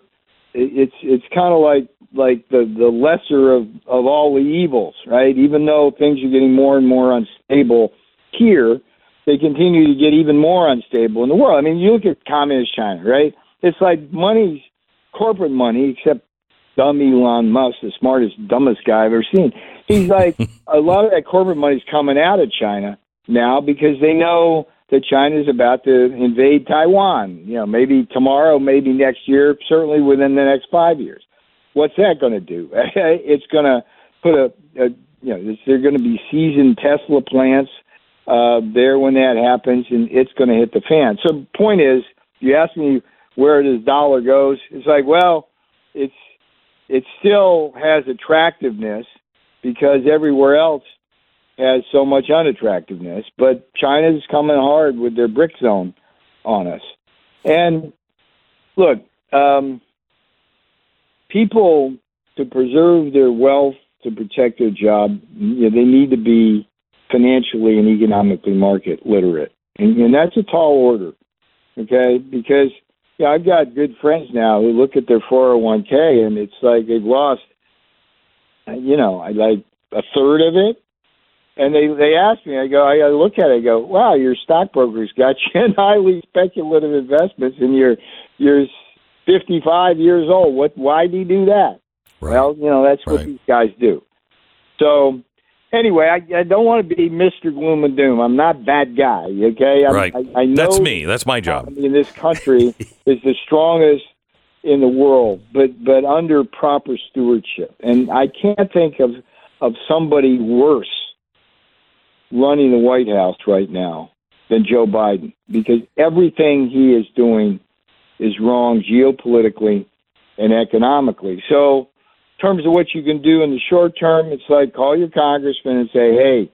it's it's kind of like like the the lesser of of all the evils, right? Even though things are getting more and more unstable here, they continue to get even more unstable in the world. I mean, you look at communist China, right? It's like money's corporate money, except dumb Elon Musk, the smartest, dumbest guy I've ever seen. He's like a lot of that corporate money's coming out of China now because they know that China's about to invade Taiwan. You know, maybe tomorrow, maybe next year, certainly within the next five years. What's that going to do? it's going to put a, a you know, there are going to be seasoned Tesla plants uh, there when that happens, and it's going to hit the fan. So, point is, you ask me where this dollar goes. It's like, well, it's it still has attractiveness because everywhere else has so much unattractiveness. But China's coming hard with their brick zone on us. And look, um, people to preserve their wealth, to protect their job, you know, they need to be financially and economically market literate. And, and that's a tall order, okay? Because yeah, I've got good friends now who look at their 401k and it's like they've lost, you know, like a third of it. And they they ask me, I go, I look at it, I go, wow, your stockbroker's got you in highly speculative investments, and you're you're 55 years old. What? Why do you do that? Well, you know, that's what these guys do. So, anyway, I, I don't want to be Mr. Gloom and Doom. I'm not that guy. Okay, I'm, right. I, I know That's me. That's my job. in this country is the strongest in the world, but but under proper stewardship. And I can't think of of somebody worse running the White House right now than Joe Biden because everything he is doing is wrong geopolitically and economically. So, in terms of what you can do in the short term, it's like call your congressman and say, "Hey,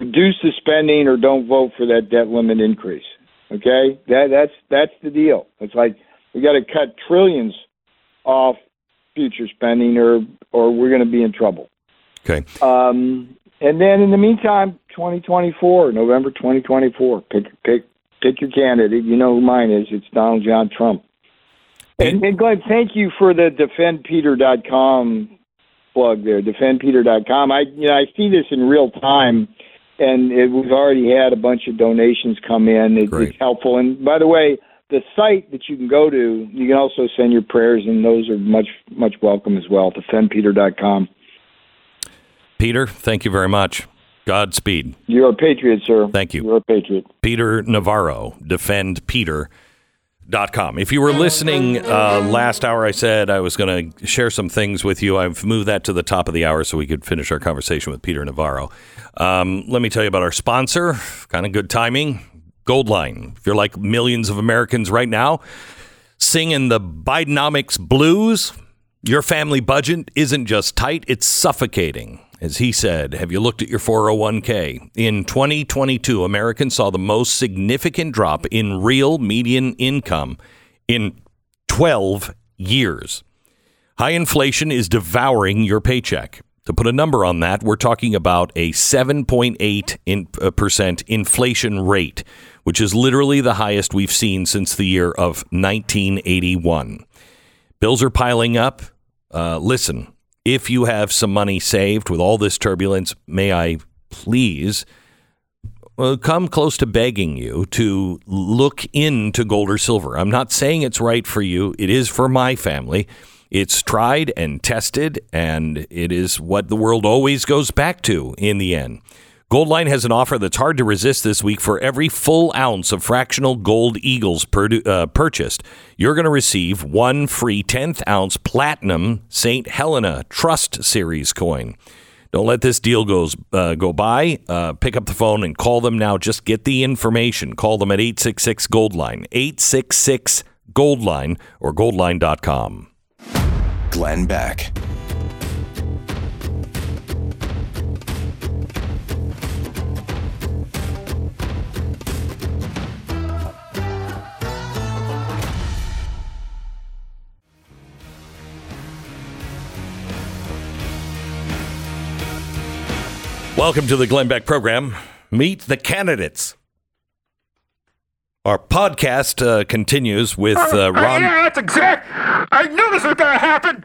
reduce the spending or don't vote for that debt limit increase." Okay, that that's that's the deal. It's like we got to cut trillions off future spending, or or we're going to be in trouble. Okay. Um, and then in the meantime, 2024, November 2024, pick pick pick your candidate. You know who mine is. It's Donald John Trump. And, and Glenn, thank you for the defendpeter.com plug there. Defendpeter.com. I you know I see this in real time, and it, we've already had a bunch of donations come in. It, it's helpful. And by the way, the site that you can go to, you can also send your prayers, and those are much much welcome as well. Defendpeter.com. Peter, thank you very much. Godspeed. You're a patriot, sir. Thank you. You're a patriot. Peter Navarro, defendpeter.com. If you were listening uh, last hour, I said I was going to share some things with you. I've moved that to the top of the hour so we could finish our conversation with Peter Navarro. Um, let me tell you about our sponsor. Kind of good timing. Goldline. If you're like millions of Americans right now, singing the Bidenomics blues, your family budget isn't just tight, it's suffocating. As he said, have you looked at your 401k? In 2022, Americans saw the most significant drop in real median income in 12 years. High inflation is devouring your paycheck. To put a number on that, we're talking about a 7.8 in, uh, percent inflation rate, which is literally the highest we've seen since the year of 1981. Bills are piling up. Uh, listen, if you have some money saved with all this turbulence, may I please uh, come close to begging you to look into gold or silver. I'm not saying it's right for you, it is for my family. It's tried and tested, and it is what the world always goes back to in the end. Goldline has an offer that's hard to resist this week. For every full ounce of fractional gold eagles per, uh, purchased, you're going to receive one free 10th ounce platinum St. Helena Trust Series coin. Don't let this deal goes uh, go by. Uh, pick up the phone and call them now. Just get the information. Call them at 866 Goldline, 866 Goldline, or goldline.com. Glenn Beck. Welcome to the Glenn Beck program. Meet the candidates. Our podcast uh, continues with uh, Ron. Yeah, that's exact. I knew this was going to happen.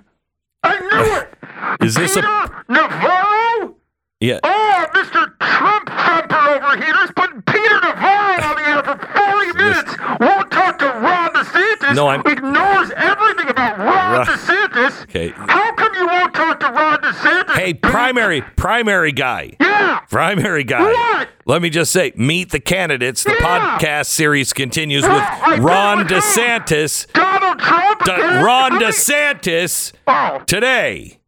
I knew it. Is this a Peter Navarro? Yeah? Oh, Mr. Trump thumper over here is putting Peter Navarro on the air for 40 minutes. Won't talk to Ron DeSantis. No, I'm- Ignores everything about Ron Ron- DeSantis. Okay. How come you won't talk to Ron DeSantis? Hey, primary primary guy. Yeah. Primary guy. What? Let me just say, meet the candidates. The Yeah. podcast series continues with I Ron know it is. DeSantis. Donald Trump. Again? Ron DeSantis Oh, today.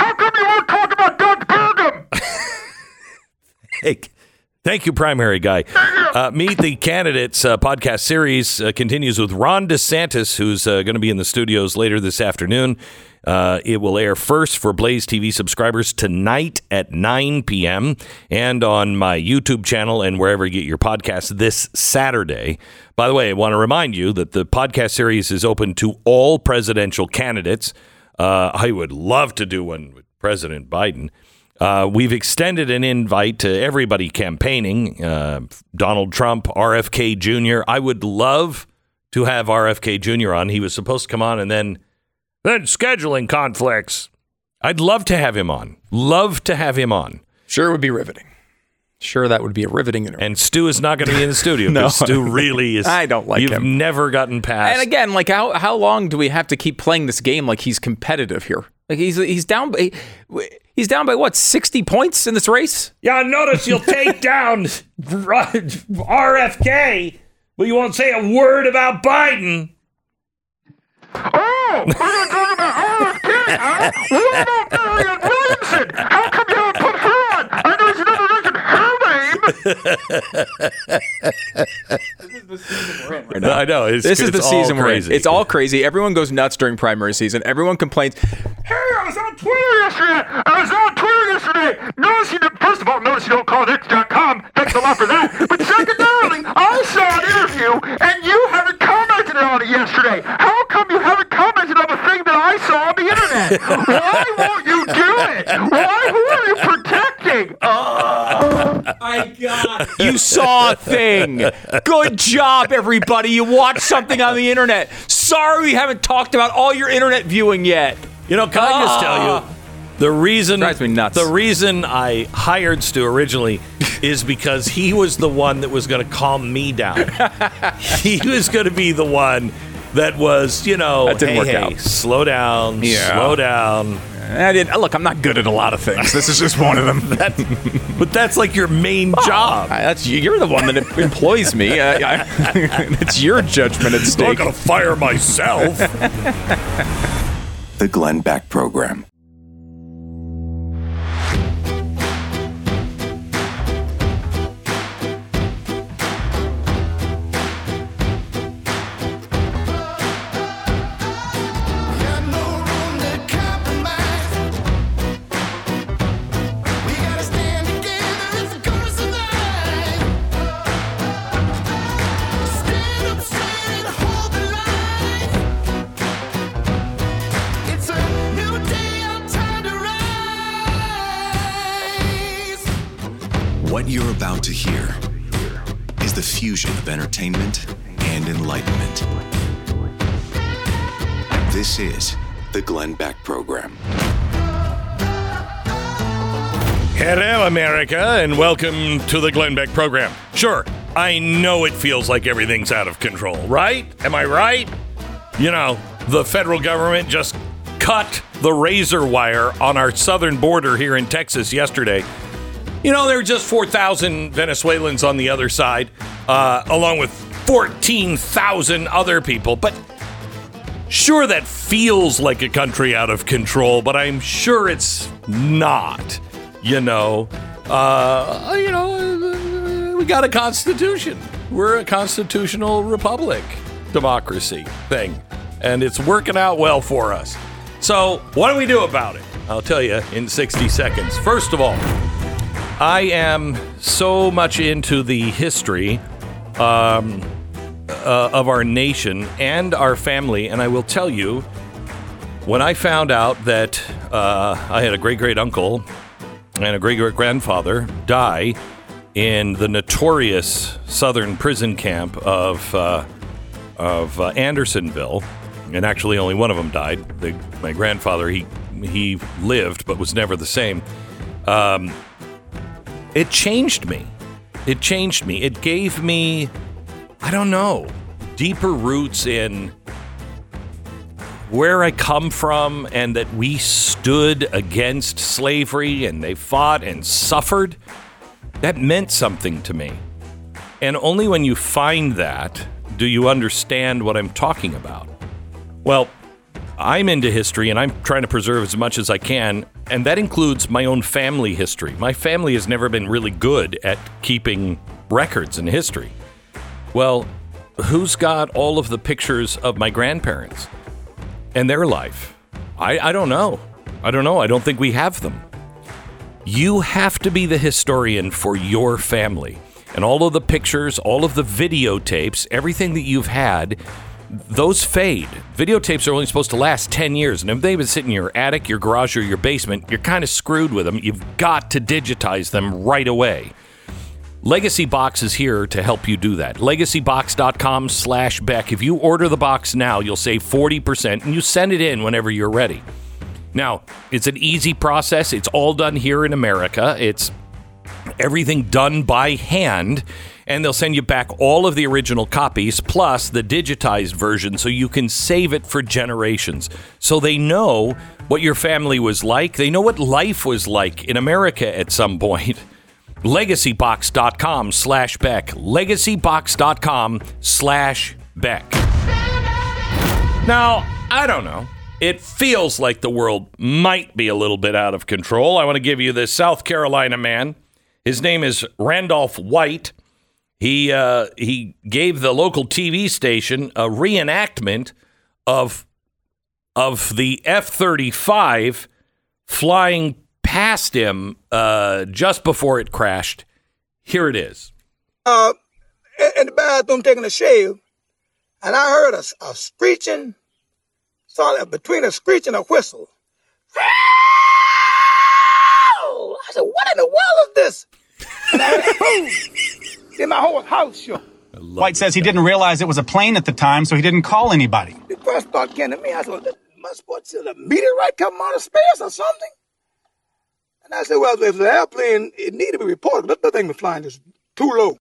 How come you won't talk about Doug Burgum? Hey, thank you, primary guy. Uh, Meet the Candidates uh, podcast series uh, continues with Ron DeSantis, who's uh, going to be in the studios later this afternoon. Uh, it will air first for Blaze TV subscribers tonight at 9 p.m. and on my YouTube channel and wherever you get your podcasts this Saturday. By the way, I want to remind you that the podcast series is open to all presidential candidates. Uh, I would love to do one with President Biden. Uh, we've extended an invite to everybody campaigning uh, Donald Trump, RFK Jr. I would love to have RFK Jr. on. He was supposed to come on and then, then scheduling conflicts. I'd love to have him on. Love to have him on. Sure, would be riveting. Sure, that would be a riveting interview. And Stu is not going to be in the studio No. Stu really is. I don't like you've him. never gotten past. And again, like how how long do we have to keep playing this game like he's competitive here? Like he's he's down by he's down by what sixty points in this race? Yeah, notice you'll take down RFK, but you won't say a word about Biden. Oh, we're going to talk about RFK, huh? What about Marianne Williamson? How come you haven't put her on? I know you never mentioned her name. I know. It's, This is the season we're in. It's all crazy. Everyone goes nuts during primary season. Everyone complains. Hey, I was on Twitter yesterday. I was on Twitter yesterday. Notice you first of all, notice you don't call it X.com. Thanks a lot for that. But secondarily, I saw an interview and you haven't commented on it yesterday. How come you haven't commented on the thing that I saw on the internet? Why won't you do it? Why? Who are you protecting? Oh, ah. My God, you saw a thing. Good job, everybody. You watched something on the internet. Sorry, we haven't talked about all your internet viewing yet. You know, can I just tell you ah. the reason Drives me nuts. the reason I hired Stu originally is because he was the one that was going to calm me down. he was going to be the one that was, you know, That didn't hey, work hey, out. slow down, Yeah. slow down. I did. Uh, look, I'm not good at a lot of things. This is just one of them. That, but that's like your main oh, job. I- that's you're the one that employs me. I, I, it's your judgment at stake. I'm not going to fire myself. The Glenn Beck Program. Fusion of entertainment and enlightenment. This is the Glenn Beck Program. Hello, America, and welcome to the Glenn Beck program. Sure, I know it feels like everything's out of control, right? Am I right? You know, the federal government just cut the razor wire on our southern border here in Texas yesterday. You know, there are just 4,000 Venezuelans on the other side, uh, along with 14,000 other people. But sure, that feels like a country out of control, but I'm sure it's not. You know, uh, you know, we got a constitution. We're a constitutional republic, democracy thing, and it's working out well for us. So, what do we do about it? I'll tell you in 60 seconds. First of all, I am so much into the history um, uh, of our nation and our family, and I will tell you when I found out that uh, I had a great great uncle and a great great grandfather die in the notorious southern prison camp of uh, of uh, Andersonville, and actually only one of them died. My grandfather he he lived but was never the same. Um, it changed me. It changed me. It gave me, I don't know, deeper roots in where I come from and that we stood against slavery and they fought and suffered. That meant something to me. And only when you find that do you understand what I'm talking about. Well, I'm into history and I'm trying to preserve as much as I can, and that includes my own family history. My family has never been really good at keeping records in history. Well, who's got all of the pictures of my grandparents and their life? I, I don't know. I don't know. I don't think we have them. You have to be the historian for your family. And all of the pictures, all of the videotapes, everything that you've had, those fade. Videotapes are only supposed to last 10 years. And if they've been sitting in your attic, your garage, or your basement, you're kind of screwed with them. You've got to digitize them right away. Legacy Box is here to help you do that. LegacyBox.com slash Beck. If you order the box now, you'll save 40% and you send it in whenever you're ready. Now, it's an easy process. It's all done here in America. It's everything done by hand. And they'll send you back all of the original copies plus the digitized version so you can save it for generations. So they know what your family was like. They know what life was like in America at some point. LegacyBox.com slash Beck. LegacyBox.com slash Beck. Now, I don't know. It feels like the world might be a little bit out of control. I want to give you this South Carolina man. His name is Randolph White. He uh, he gave the local TV station a reenactment of of the F thirty five flying past him uh, just before it crashed. Here it is. uh, in- the bathroom taking a shave, and I heard a, a screeching, solid between a screech and a whistle. I said, "What in the world is this?" And I heard, boom! Then my whole house shook. White says he didn't realize it was a plane at the time, so he didn't call anybody. The first thought came to me. I said, well, "This must what's it, a meteorite coming out of space or something?" And I said, "Well, if it's an airplane, it need to be reported. But the thing was flying just too low."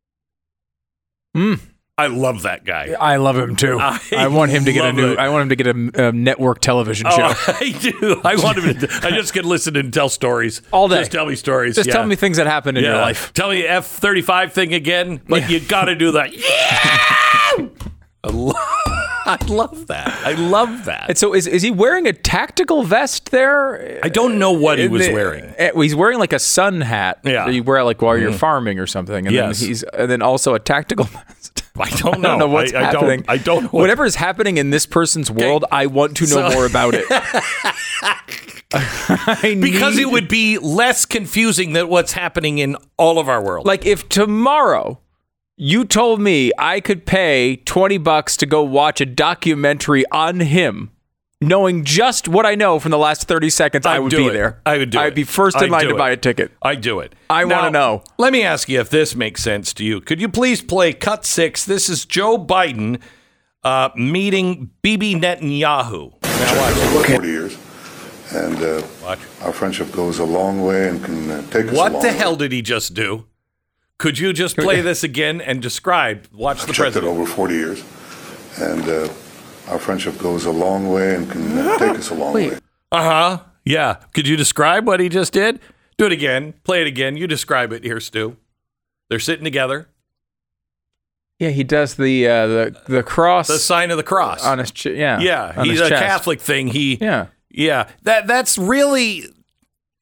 Hmm. I love that guy. I love him too. I I, want him to get a new. it. I want him to get a, a network television show. Oh, I do. I want him to. I just can listen and tell stories All day. Just tell me stories. Just yeah. tell me things that happen in your life. Tell me F thirty five thing again, but you got to do that. Yeah! I, lo- I love that. I love that. And so, is is he wearing a tactical vest there? I don't know what he was the- wearing. eh, He's wearing like a sun hat. Yeah. that you wear like while you're Mhm. farming or something. And Yes. then he's and then also a tactical. I don't I know. don't know what's I, I happening. Don't, I don't know. what- Whatever is happening in this person's world, I want to know So- more about it. Because it would be less confusing than what's happening in all of our world. like if tomorrow you told me I could pay 20 bucks to go watch a documentary on him, knowing just what I know from the last 30 seconds, I I'd be it. there. I would do it. I'd it. be first in I'd line to it. buy a ticket. I do it. I wanna know. Let me ask you if this makes sense to you. Could you please play cut six? This is Joe Biden uh, meeting Bibi Netanyahu. Now watch. 40 years. And uh, our friendship goes a long way and can uh, take us a What long the way. hell did he just do? Could you just play this again and describe? Watch the I've checked it president. over 40 years. And uh, our friendship goes a long way and can uh, take us a long way. Uh huh. Yeah. Could you describe what he just did? Do it again. Play it again. You describe it here, Stu. They're sitting together. Yeah, he does the uh, the the cross, The sign of the cross. on his ch- yeah, Yeah, on he's his a chest. Catholic thing. He Yeah, yeah. That that's really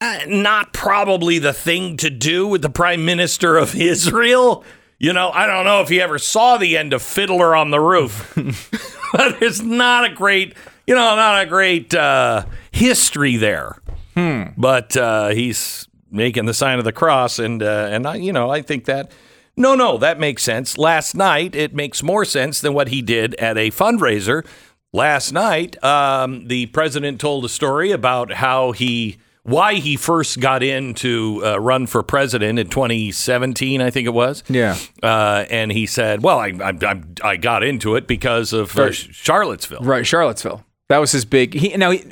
uh, not probably the thing to do with the prime minister of Israel. You know, I don't know if he ever saw the end of Fiddler on the Roof, but it's not a great, you know, not a great uh, history there. Hmm. But uh, he's making the sign of the cross, and uh, and I, you know, I think that no, no, that makes sense. Last night, it makes more sense than what he did at a fundraiser. Last night, um, the president told a story about how he, why he first got in to uh, run for president in 2017, I think it was. yeah. Uh, and he said, "Well, I, I, I, I got into it because of uh. Charlottesville." Right, Charlottesville. That was his big. He now he,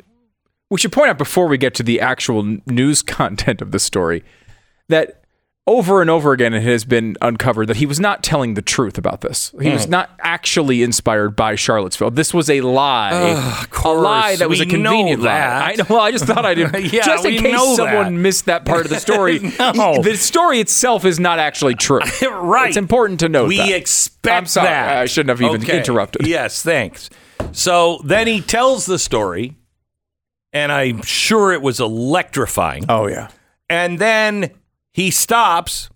we should point out before we get to the actual news content of the story that over and over again it has been uncovered that he was not telling the truth about this. He was Mm. not actually inspired by Charlottesville. This was a lie, Ugh, a lie that was we a convenient know lie. I know. Well, I just thought I did. Yeah, just in case someone that. missed that part of the story. No. The story itself is not actually true. right. It's important to note we that. expect I'm sorry. that. I shouldn't have even Okay. interrupted. Yes, thanks. So then he tells the story, and I'm sure it was electrifying. Oh yeah. And then he stops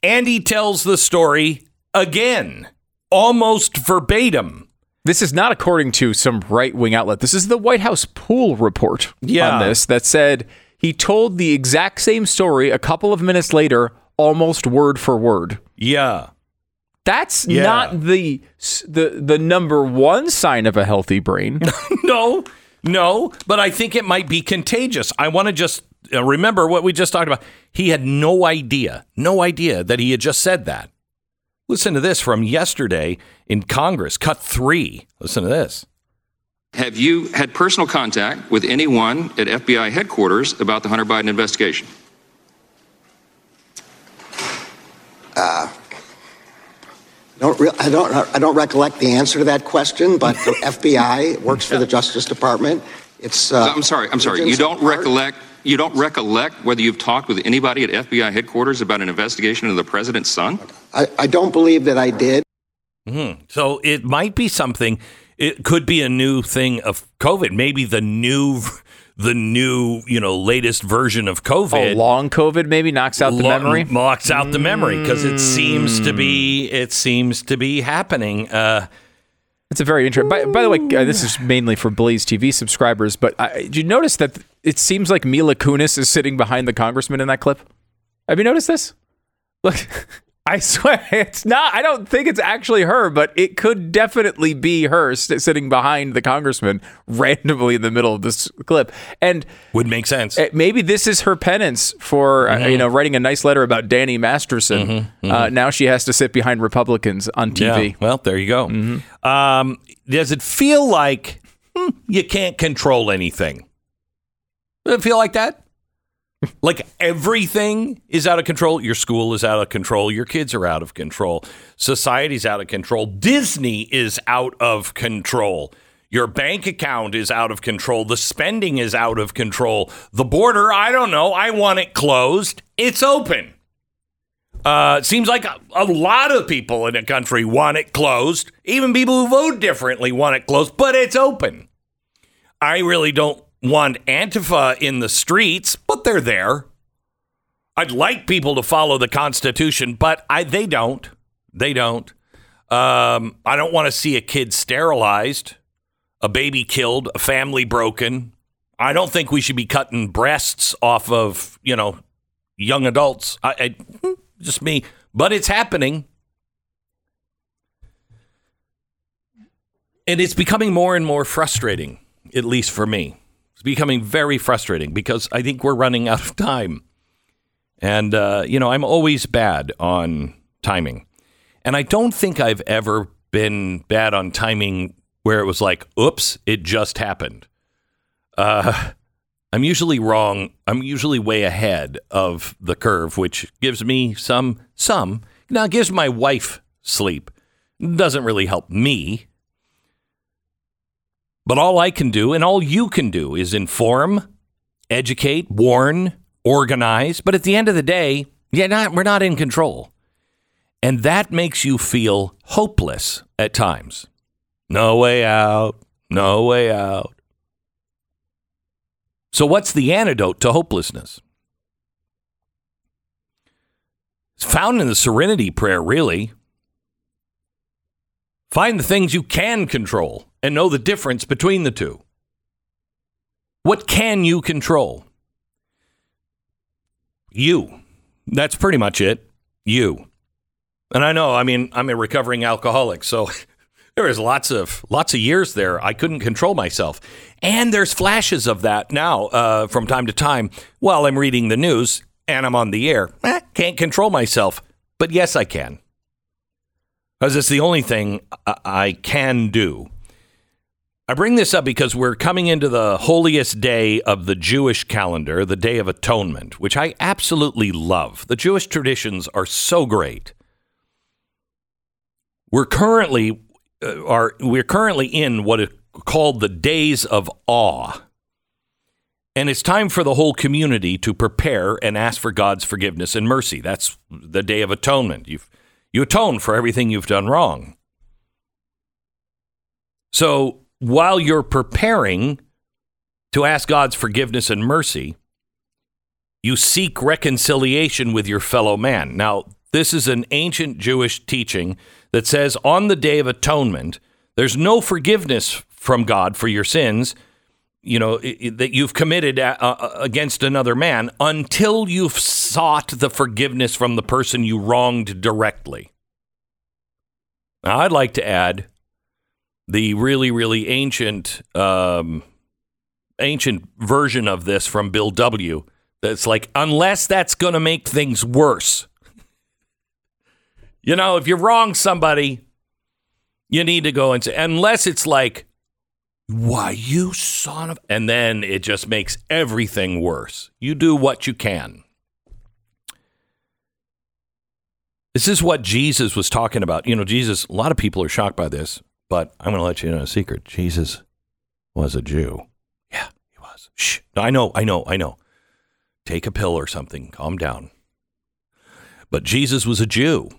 and he tells the story again, almost verbatim. This is not according to some right wing outlet. This is the White House pool report Yeah. on this that said he told the exact same story a couple of minutes later, almost word for word. Yeah. That's Yeah. not the the the number one sign of a healthy brain. no, no, but I think it might be contagious. I want to just remember what we just talked about. He had no idea, no idea that he had just said that. Listen to this from yesterday in Congress, cut three. Listen to this. Have you had personal contact with anyone at FBI headquarters about the Hunter Biden investigation? Uh, don't re- I don't I don't recollect the answer to that question, but the FBI works for the Justice Department. It's uh, I'm sorry. I'm sorry. You don't recollect. You don't recollect whether you've talked with anybody at FBI headquarters about an investigation into the president's son? I, I don't believe that I did. Mhm. So it might be something. It could be a new thing of COVID. Maybe the new, the new, you know, latest version of COVID. oh, long COVID maybe knocks out the Lo- memory. knocks out the memory because it seems to be it seems to be happening. Uh, It's a very interesting. By, by the way, uh, this is mainly for Blaze TV subscribers. But I, did you notice that it seems like Mila Kunis is sitting behind the congressman in that clip? Have you noticed this? Look, I swear it's not. I don't think it's actually her, but it could definitely be her sitting behind the congressman randomly in the middle of this clip. And would make sense. uh, maybe this is her penance for uh, Mhm. you know writing a nice letter about Danny Masterson. Mhm, Uh, mhm. now she has to sit behind Republicans on TV. Yeah, well, there you go. Mm-hmm. Um, does it feel like hmm, you can't control anything? Does it feel like that? like everything is out of control. Your school is out of control. Your kids are out of control. Society's out of control. Disney is out of control. Your bank account is out of control. The spending is out of control. The border, I don't know. I want it closed. It's open. Uh, it seems like a, a lot of people in the country want it closed. Even people who vote differently want it closed, but it's open. I really don't want Antifa in the streets, but they're there. I'd like people to follow the Constitution, but I, they don't. They don't. Um, I don't want to see a kid sterilized, a baby killed, a family broken. I don't think we should be cutting breasts off of, you know, young adults. I, I just me, but it's happening. And it's becoming more and more frustrating, at least for me. It's becoming very frustrating because I think we're running out of time. And, uh, you know, I'm always bad on timing. And I don't think I've ever been bad on timing where it was like, oops, it just happened. Uh, I'm usually wrong. I'm usually way ahead of the curve, which gives me some, some, now gives my wife sleep. Doesn't really help me. But all I can do and all you can do is inform, educate, warn, organize. But at the end of the day, yeah, not, we're not in control. And that makes you feel hopeless at times. No way out. No way out. So, what's the antidote to hopelessness? It's found in the serenity prayer, really. Find the things you can control and know the difference between the two. What can you control? You. That's pretty much it. You. And I know, I mean, I'm a recovering alcoholic, so there was lots of lots of years there I couldn't control myself. And there's flashes of that now uh, from time to time while I'm reading the news and I'm on the air. Eh, can't control myself, but yes, I can. Because it's the only thing I-, I can do. I bring this up because we're coming into the holiest day of the Jewish calendar, the Day of Atonement, which I absolutely love. The Jewish traditions are so great. We're currently uh, are we're currently in what is called the days of awe. And it's time for the whole community to prepare and ask for God's forgiveness and mercy. That's the day of atonement. You you atone for everything you've done wrong. So while you're preparing to ask God's forgiveness and mercy, you seek reconciliation with your fellow man. Now, this is an ancient Jewish teaching that says on the Day of Atonement, there's no forgiveness from God for your sins, you know, that you've committed uh, uh, against another man until you've sought the forgiveness from the person you wronged directly. Now, I'd like to add the really, really ancient, um, ancient version of this from Bill W. That's like, unless that's going to make things worse. You know, if you wrong somebody, you need to go and say, unless it's like, why, you son of, and then it just makes everything worse. You do what you can. This is what Jesus was talking about. You know, Jesus, a lot of people are shocked by this, but I'm going to let you know a secret. Jesus was a Jew. Yeah, he was. Shh. I know, I know, I know. Take a pill or something. Calm down. But Jesus was a Jew.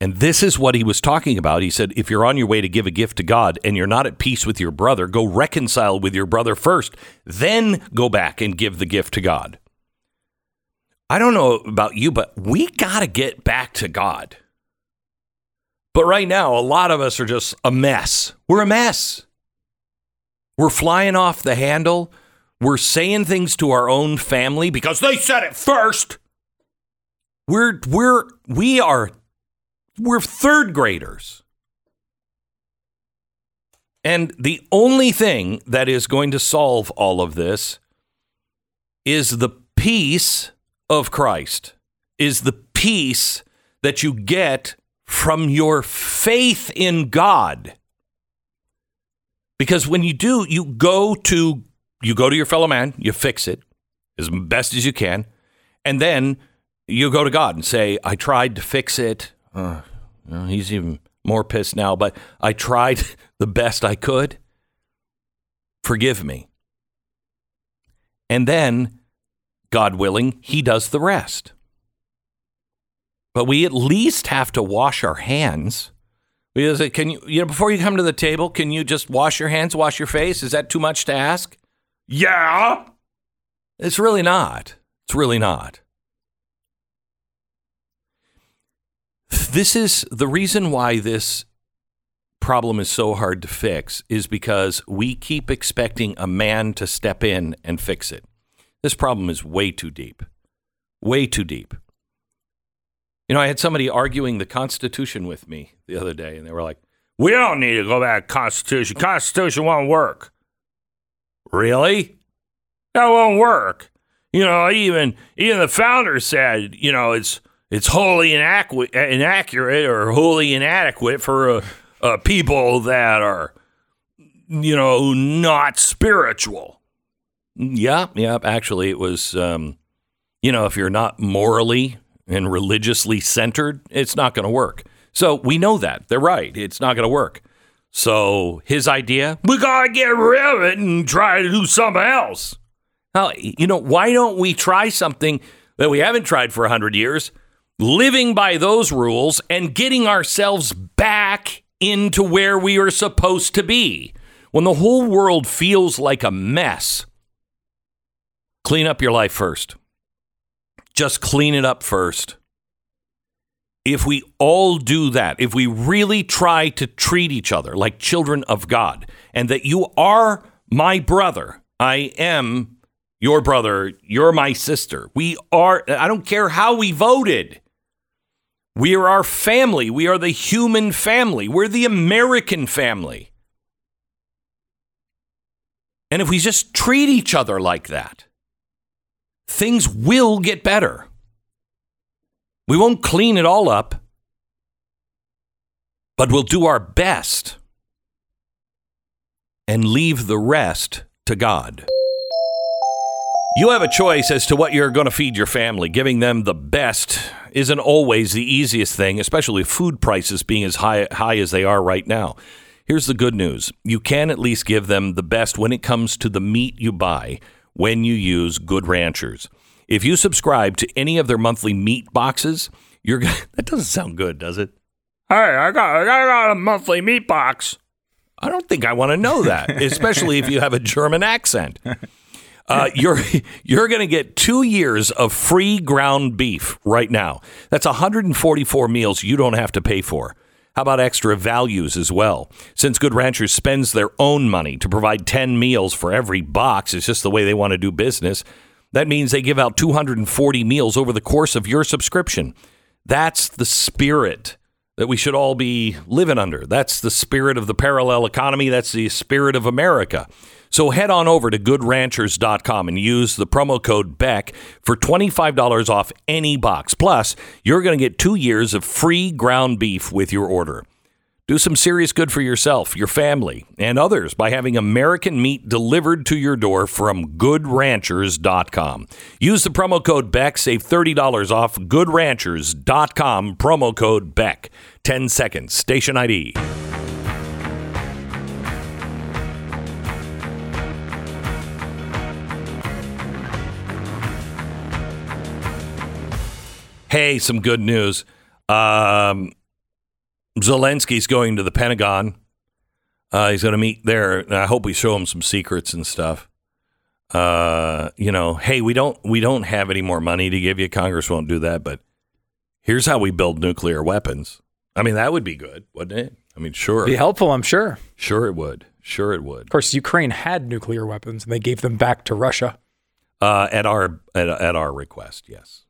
And this is what he was talking about. He said, if you're on your way to give a gift to God and you're not at peace with your brother, go reconcile with your brother first, then go back and give the gift to God. I don't know about you, but we got to get back to God. But right now, a lot of us are just a mess. We're a mess. We're flying off the handle. We're saying things to our own family because they said it first. We're we're we are we're third graders. And the only thing that is going to solve all of this is the peace of Christ, is the peace that you get from your faith in God. Because when you do, you go to you go to your fellow man, you fix it. as best as you can, and then you go to God and say, "I tried to fix it." Uh, he's even more pissed now, but I tried the best I could. Forgive me. And then, God willing, He does the rest. But we at least have to wash our hands. Because it- can you, you know, before you come to the table, can you just wash your hands, wash your face? Is that too much to ask? Yeah. It's really not. It's really not. This is the reason why this problem is so hard to fix is because we keep expecting a man to step in and fix it. This problem is way too deep. Way too deep. You know, I had somebody arguing the Constitution with me the other day, and they were like, We don't need to go back to Constitution. Constitution won't work. Really? That won't work. You know, even even the founder said, you know, it's it's wholly inadequate, inaccurate or wholly inadequate for uh, uh, people that are, you know, not spiritual. Yep, yep. Actually, it was, um, you know, if you're not morally and religiously centered, it's not going to work. So we know that they're right. It's not going to work. So his idea, we gotta get rid of it and try to do something else. Now, you know, why don't we try something that we haven't tried for 100 years, living by those rules and getting ourselves back into where we are supposed to be? When the whole world feels like a mess, clean up your life first. Just clean it up first. If we all do that, if we really try to treat each other like children of God, and that you are my brother, I am your brother, you're my sister. We are, I don't care how we voted. We are our family. We are the human family. We're the American family. And if we just treat each other like that, things will get better. We won't clean it all up, but we'll do our best and leave the rest to God. You have a choice as to what you're going to feed your family. Giving them the best isn't always the easiest thing, especially food prices being as high, high as they are right now. Here's the good news you can at least give them the best when it comes to the meat you buy when you use Good Ranchers. If you subscribe to any of their monthly meat boxes, you're gonna, that doesn't sound good, does it? Hey, I got I got a monthly meat box. I don't think I want to know that, especially if you have a German accent. Uh, you're you're going to get two years of free ground beef right now. That's 144 meals you don't have to pay for. How about extra values as well? Since Good Ranchers spends their own money to provide 10 meals for every box, it's just the way they want to do business. That means they give out 240 meals over the course of your subscription. That's the spirit that we should all be living under. That's the spirit of the parallel economy. That's the spirit of America. So head on over to goodranchers.com and use the promo code BECK for $25 off any box. Plus, you're going to get two years of free ground beef with your order. Do some serious good for yourself, your family, and others by having American meat delivered to your door from goodranchers.com. Use the promo code BECK, save $30 off goodranchers.com, promo code BECK. 10 seconds, station ID. Hey, some good news. Um, Zelensky's going to the Pentagon. Uh, he's going to meet there. And I hope we show him some secrets and stuff. Uh, you know, hey, we don't we don't have any more money to give you. Congress won't do that, but here's how we build nuclear weapons. I mean, that would be good, wouldn't it? I mean, sure. Be helpful, I'm sure. Sure, it would. Sure, it would. Of course, Ukraine had nuclear weapons and they gave them back to Russia. Uh, at our at, at our request, yes,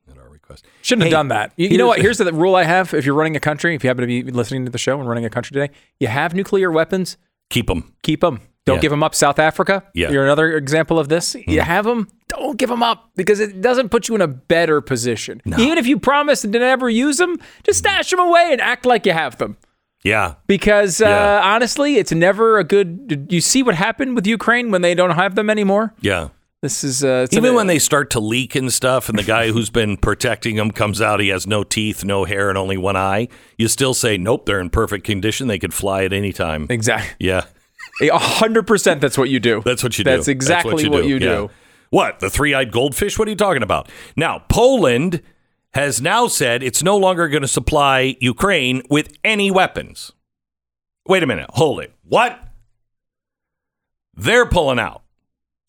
Shouldn't Hey, have done that. You, you know what? here's- the rule I have. If you're running a country, if you happen to be listening to the show and running a country today, you have nuclear weapons, Keep them. keep them. Don't Yeah. give them up. South Africa, Yeah. you're another example of this. You have them, don't give them up because it doesn't put you in a better position. Even if you promise and never use them, just stash them away and act like you have them. Yeah. Because uh, Yeah. honestly, it's never a good. You see what happened with Ukraine when they don't have them anymore. Yeah. This is uh, Even when they start to leak and stuff, and the guy who's been protecting them comes out, he has no teeth, no hair, and only one eye. You still say, nope, they're in perfect condition. They could fly at any time. Exactly. Yeah. A hundred percent. That's what you do. That's what you do. That's exactly what you do. Yeah. What? The three eyed goldfish? What are you talking about? Now, Poland has now said it's no longer going to supply Ukraine with any weapons. Wait a minute. Hold it. What? They're pulling out.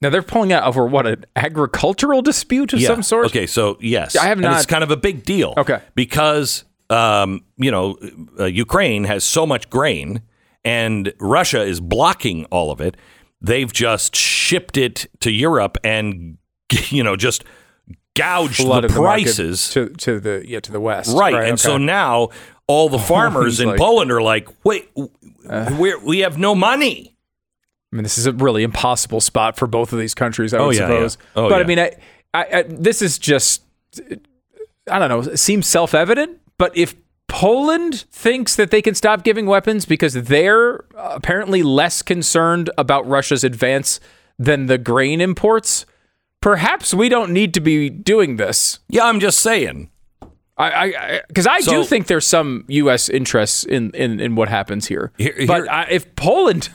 Now they're pulling out over what an agricultural dispute of Yeah. some sort. Okay, so yes, I have And not- it's kind of a big deal. Okay. because um, you know uh, Ukraine has so much grain, and Russia is blocking all of it. They've just shipped it to Europe, and you know just gouged the the prices. to to the yeah to the west. Right, and so now all the farmers in like- Uh. Poland are like, "Wait, we we have no money." I mean, this is a really impossible spot for both of these countries, I Oh, would yeah, suppose. yeah. Oh, but I mean, I, I, I, this is just, I don't know, it seems self evident. But if Poland thinks that they can stop giving weapons because they're apparently less concerned about Russia's advance than the grain imports, perhaps we don't need to be doing this. Yeah, I'm just saying. I, because I, So- do think there's some U.S. interests in, in, in what happens here. Here- but I, if Poland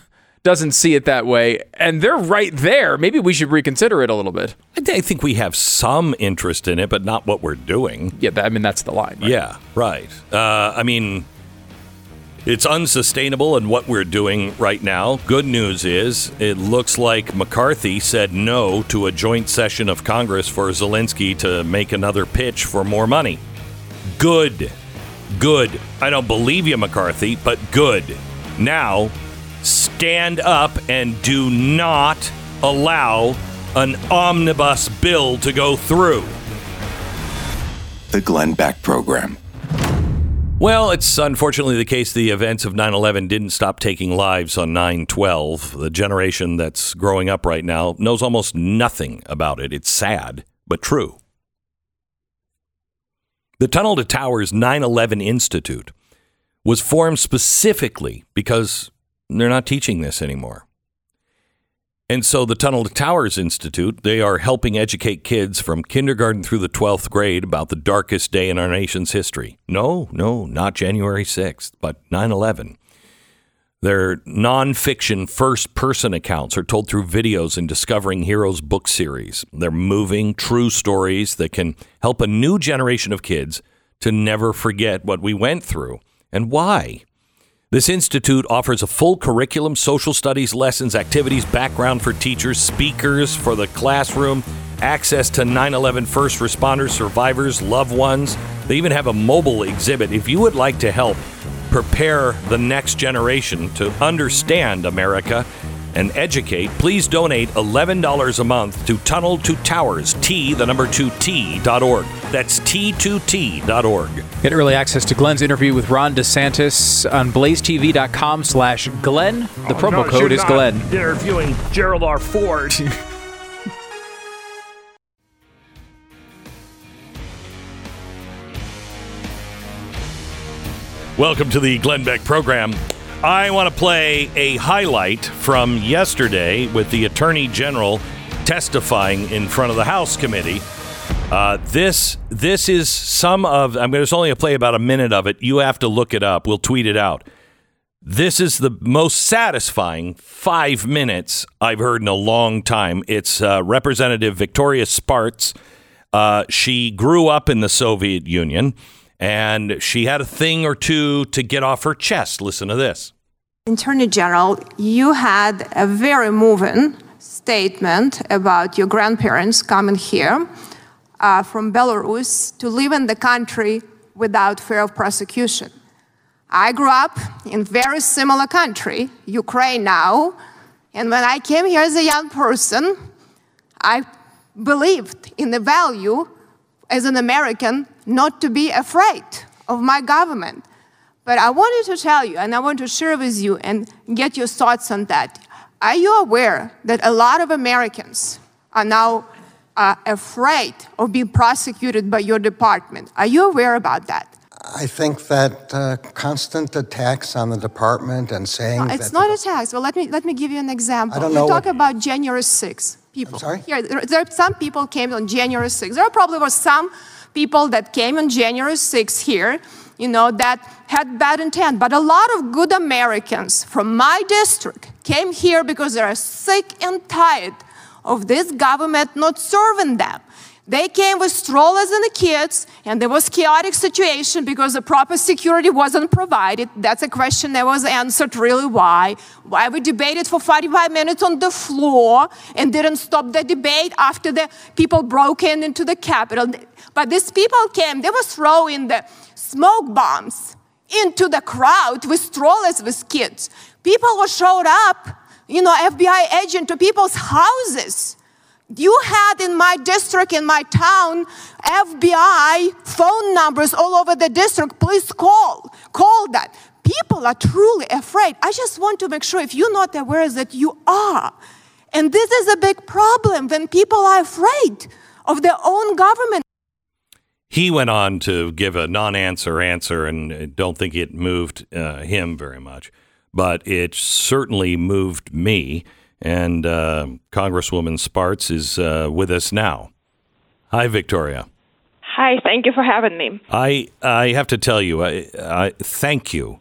doesn't see it that way, and they're right there, maybe we should reconsider it a little bit. I think we have some interest in it, but not what we're doing. Yeah, I mean that's the line. right? Yeah, right. Uh, I mean, it's unsustainable in what we're doing right now. Good news is, it looks like McCarthy said no to a joint session of Congress for Zelensky to make another pitch for more money. Good. Good. I don't believe you, McCarthy, but good. Now, stand up and do not allow an omnibus bill to go through. The Glenn Beck Program. Well, it's unfortunately the case the events of 9 11 didn't stop taking lives on 9 12. The generation that's growing up right now knows almost nothing about it. It's sad, but true. The Tunnel to Towers 9 11 Institute was formed specifically because they're not teaching this anymore. And so the Tunnel to Towers Institute, they are helping educate kids from kindergarten through the 12th grade about the darkest day in our nation's history. No, no, not January 6th, but 9 11. Their nonfiction first person accounts are told through videos in Discovering Heroes book series. They're moving, true stories that can help a new generation of kids to never forget what we went through and why. This institute offers a full curriculum, social studies, lessons, activities, background for teachers, speakers for the classroom, access to 9 11 first responders, survivors, loved ones. They even have a mobile exhibit. If you would like to help prepare the next generation to understand America and educate, please donate $11 a month to Tunnel to Towers, T, the number 2 T.org. That's T2T.org. Get early access to Glenn's interview with Ron DeSantis on blazetv.com slash Glenn. The oh, promo code is Glenn. Interviewing Gerald R. Ford. Welcome to the Glenn Beck program. I want to play a highlight from yesterday with the Attorney General testifying in front of the House Committee. Uh, this this is some of. I'm going to only play about a minute of it. You have to look it up. We'll tweet it out. This is the most satisfying five minutes I've heard in a long time. It's uh, Representative Victoria Spartz. Uh, she grew up in the Soviet Union and she had a thing or two to get off her chest. Listen to this. Attorney General, you had a very moving statement about your grandparents coming here uh, from Belarus to live in the country without fear of prosecution. I grew up in very similar country, Ukraine now, and when I came here as a young person, I believed in the value as an American not to be afraid of my government. But I wanted to tell you, and I want to share with you and get your thoughts on that. Are you aware that a lot of Americans are now uh, afraid of being prosecuted by your department? Are you aware about that? I think that uh, constant attacks on the department and saying No, that it's not attacks. Well, let me let me give you an example. I don't you know talk what- about January 6th. people. sorry? Here, there, there, some people came on January 6th. There probably were some people that came on January 6th here, you know, that had bad intent. But a lot of good Americans from my district came here because they are sick and tired of this government not serving them. They came with strollers and the kids, and there was chaotic situation because the proper security wasn't provided. That's a question that was answered really why. Why we debated for 45 minutes on the floor and didn't stop the debate after the people broke in into the Capitol. But these people came, they were throwing the smoke bombs into the crowd with strollers with kids. People were showed up, you know, FBI agent to people's houses you had in my district, in my town, FBI phone numbers all over the district. Please call. Call that. People are truly afraid. I just want to make sure if you're not aware that you are. And this is a big problem when people are afraid of their own government. He went on to give a non answer answer, and don't think it moved uh, him very much, but it certainly moved me. And uh, Congresswoman Spartz is uh, with us now. Hi, Victoria. Hi, thank you for having me. I I have to tell you, I, I thank you.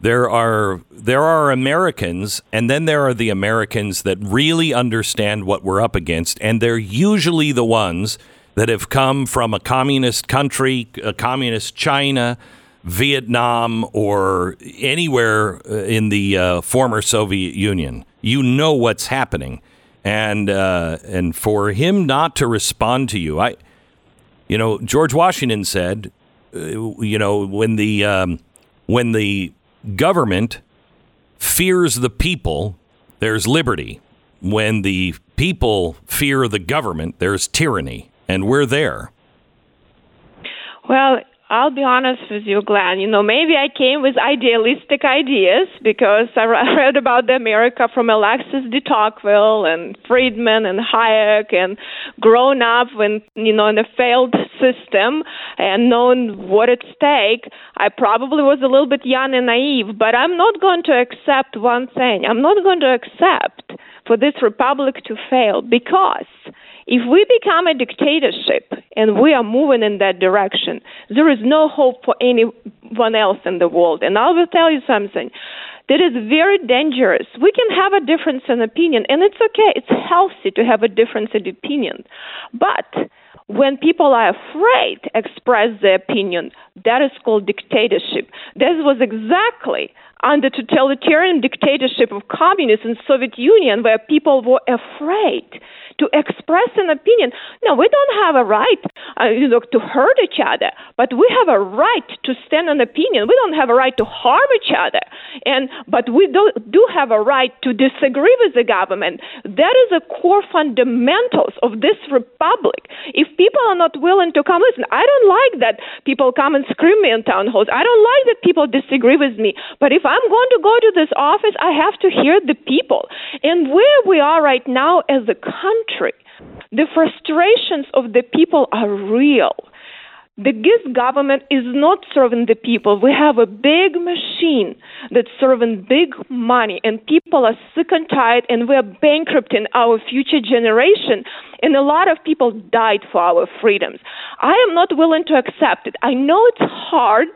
There are there are Americans, and then there are the Americans that really understand what we're up against, and they're usually the ones that have come from a communist country, a communist China, Vietnam, or anywhere uh, in the uh, former Soviet Union. You know what's happening, and uh, and for him not to respond to you, I, you know, George Washington said, uh, you know, when the um, when the government fears the people, there's liberty. When the people fear the government, there's tyranny, and we're there. Well, I'll be honest with you, Glenn. You know, maybe I came with idealistic ideas because I read about the America from Alexis de Tocqueville and Friedman and Hayek and grown up when, you know, in a failed system and known what at stake. I probably was a little bit young and naive, but I'm not going to accept one thing. I'm not going to accept for this republic to fail because if we become a dictatorship and we are moving in that direction, there is no hope for anyone else in the world. And I will tell you something that is very dangerous. We can have a difference in opinion, and it's okay. It's healthy to have a difference in opinion. But when people are afraid to express their opinion, that is called dictatorship. This was exactly under totalitarian dictatorship of communists in Soviet Union where people were afraid to express an opinion. No, we don't have a right uh, you know, to hurt each other, but we have a right to stand an opinion. We don't have a right to harm each other, and but we do, do have a right to disagree with the government. That is a core fundamentals of this republic. If people are not willing to come, listen, I don't like that people come and scream me in town halls. I don't like that people disagree with me. But if I'm going to go to this office, I have to hear the people. And where we are right now as a country, the frustrations of the people are real. The GIST government is not serving the people. We have a big machine that's serving big money, and people are sick and tired, and we're bankrupting our future generation. And a lot of people died for our freedoms. I am not willing to accept it. I know it's hard.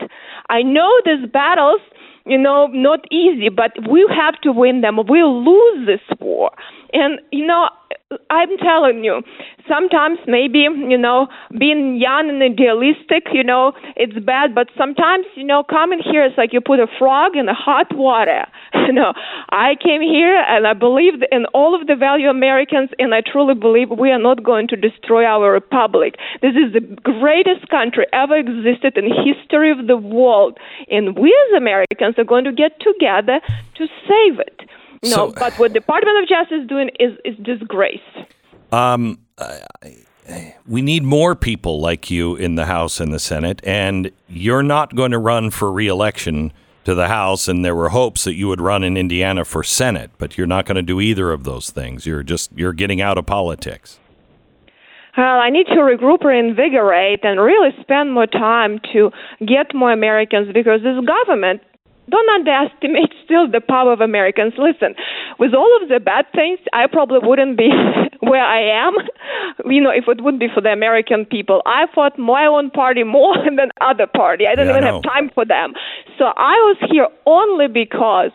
I know these battles you know, not easy, but we have to win them. We'll lose this war. And, you know, I'm telling you, sometimes maybe, you know, being young and idealistic, you know, it's bad, but sometimes, you know, coming here is like you put a frog in the hot water. You know, I came here and I believe in all of the value Americans, and I truly believe we are not going to destroy our republic. This is the greatest country ever existed in history of the world, and we as Americans are going to get together to save it. No, so, but what the Department of Justice is doing is is disgrace. Um, we need more people like you in the House and the Senate, and you're not going to run for reelection to the House. And there were hopes that you would run in Indiana for Senate, but you're not going to do either of those things. You're just you're getting out of politics. Well, I need to regroup, reinvigorate, and really spend more time to get more Americans because this government don't underestimate still the power of Americans. Listen, with all of the bad things, I probably wouldn't be where I am, you know, if it wouldn't be for the American people, I fought my own party more than other party. I didn't Yeah, even know. have time for them. So I was here only because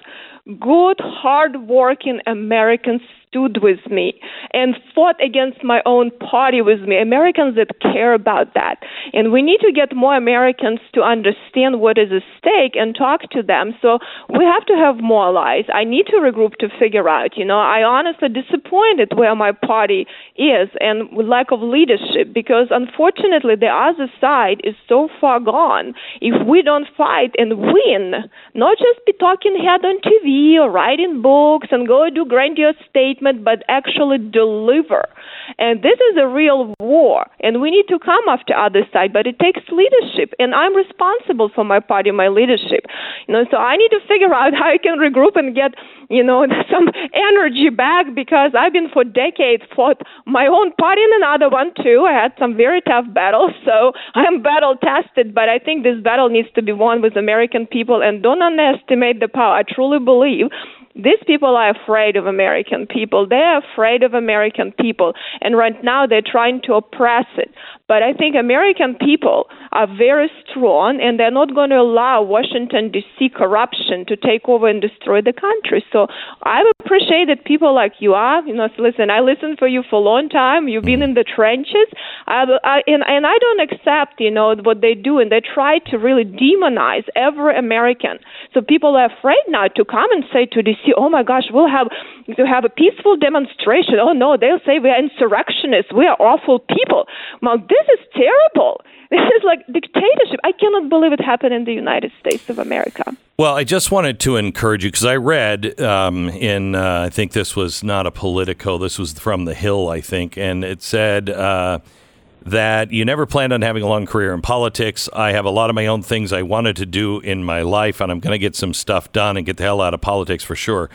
good, hard-working Americans stood with me and fought against my own party with me. Americans that care about that. And we need to get more Americans to understand what is at stake and talk to them. So we have to have more allies. I need to regroup to figure out, you know, I honestly disappointed where my party is and lack of leadership because unfortunately the other side is so far gone. If we don't fight and win, not just be talking head on TV or writing books and go do grandiose statements, but actually deliver. And this is a real war, and we need to come after other side, but it takes leadership, and I'm responsible for my party, my leadership. You know, so I need to figure out how I can regroup and get, you know, some energy back because I've been for decades fought my own party and another one too. I had some very tough battles, so I'm battle tested, but I think this battle needs to be won with American people, and don't underestimate the power. I truly believe these people are afraid of American people. They're afraid of American people. And right now they're trying to oppress it. But I think American people are very strong and they're not going to allow Washington, D.C. corruption to take over and destroy the country. So I appreciate that people like you are. You know, listen, I listened for you for a long time. You've been in the trenches. I, I, and, and I don't accept, you know, what they do. And they try to really demonize every American. So people are afraid now to come and say to D.C., oh my gosh, we'll have to have a peaceful demonstration. Oh no, they'll say we are insurrectionists. We are awful people. Well, this is terrible. This is like dictatorship. I cannot believe it happened in the United States of America. Well, I just wanted to encourage you because I read um, in, uh, I think this was not a Politico, this was from The Hill, I think, and it said uh, that you never planned on having a long career in politics. I have a lot of my own things I wanted to do in my life, and I'm going to get some stuff done and get the hell out of politics for sure.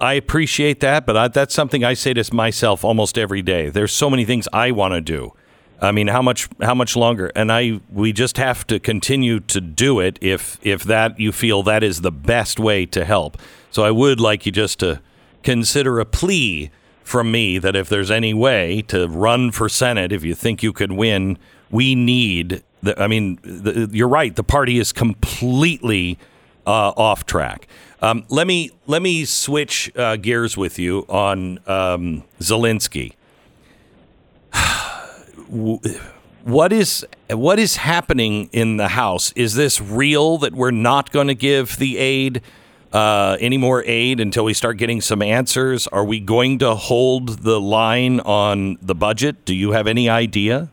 I appreciate that, but I, that's something I say to myself almost every day. There's so many things I want to do. I mean, how much how much longer? And I we just have to continue to do it if if that you feel that is the best way to help. So I would like you just to consider a plea from me that if there's any way to run for senate, if you think you could win, we need. The, I mean, the, you're right. The party is completely uh, off track. Um, let me let me switch uh, gears with you on um, Zelensky. What is what is happening in the House? Is this real that we're not going to give the aid uh, any more aid until we start getting some answers? Are we going to hold the line on the budget? Do you have any idea?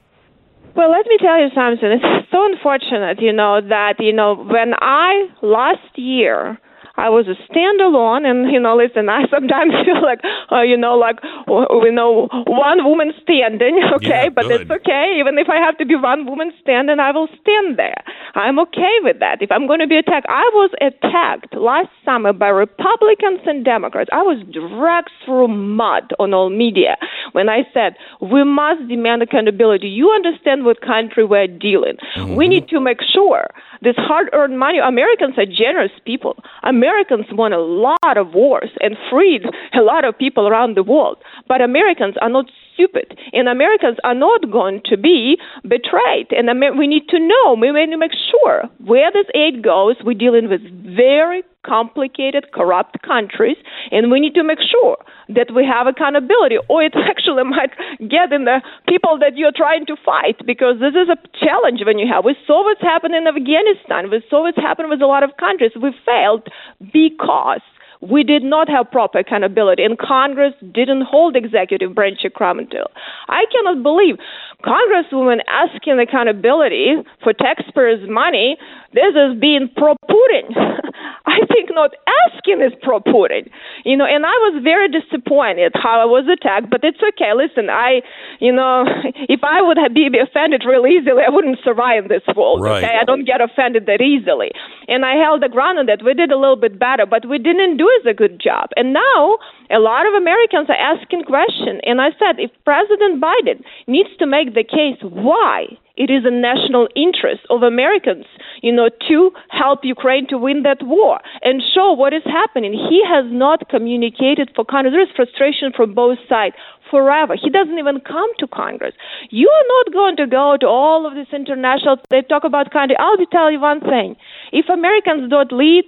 Well, let me tell you something. It's so unfortunate, you know, that, you know, when I last year I was a standalone, and you know, listen, I sometimes feel like, uh, you know, like you know, one woman standing, okay, but it's okay. Even if I have to be one woman standing, I will stand there. I'm okay with that. If I'm going to be attacked, I was attacked last summer by Republicans and Democrats. I was dragged through mud on all media when I said we must demand accountability. You understand what country we're dealing. We need to make sure this hard-earned money. Americans are generous people. Americans won a lot of wars and freed a lot of people around the world. But Americans are not stupid, and Americans are not going to be betrayed. And we need to know. We need to make sure where this aid goes. We're dealing with very complicated, corrupt countries, and we need to make sure that we have accountability, or it actually might get in the people that you're trying to fight, because this is a challenge when you have. We saw what's happened in Afghanistan. We saw what's happened with a lot of countries. We failed because we did not have proper accountability, and Congress didn't hold executive branch accountable. I cannot believe Congresswoman asking accountability for taxpayers' money. This is being pro-Putin. I think not asking is pro-Putin. You know, and I was very disappointed how I was attacked. But it's okay. Listen, I, you know, if I would have be offended really easily, I wouldn't survive this world. Right. Okay, I don't get offended that easily. And I held the ground on that. We did a little bit better, but we didn't do as a good job. And now a lot of Americans are asking questions. And I said, if President Biden needs to make the case why it is a national interest of Americans, you know, to help Ukraine to win that war and show what is happening. He has not communicated for Congress. There is frustration from both sides. forever. He doesn't even come to Congress. You are not going to go to all of these international. They talk about country. I'll tell you one thing: if Americans don't lead,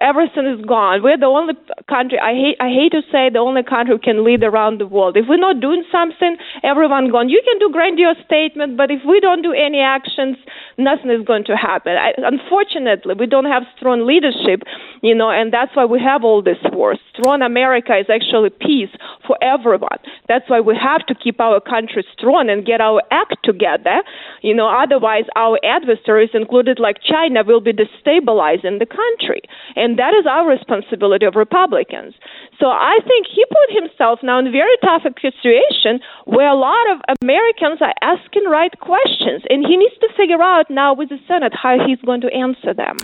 everything is gone. We're the only country. I hate. I hate to say the only country who can lead around the world. If we're not doing something, everyone gone. You can do grandiose statement, but if we don't do any actions, nothing is going to happen. I, unfortunately, we don't have strong leadership, you know, and that's why we have all this wars. Strong America is actually peace for everyone. That's why we have to keep our country strong and get our act together. You know, otherwise our adversaries, included like China, will be destabilizing the country. And that is our responsibility of Republicans. So I think he put himself now in a very tough situation where a lot of Americans are asking right questions. And he needs to figure out now with the Senate how he's going to answer them.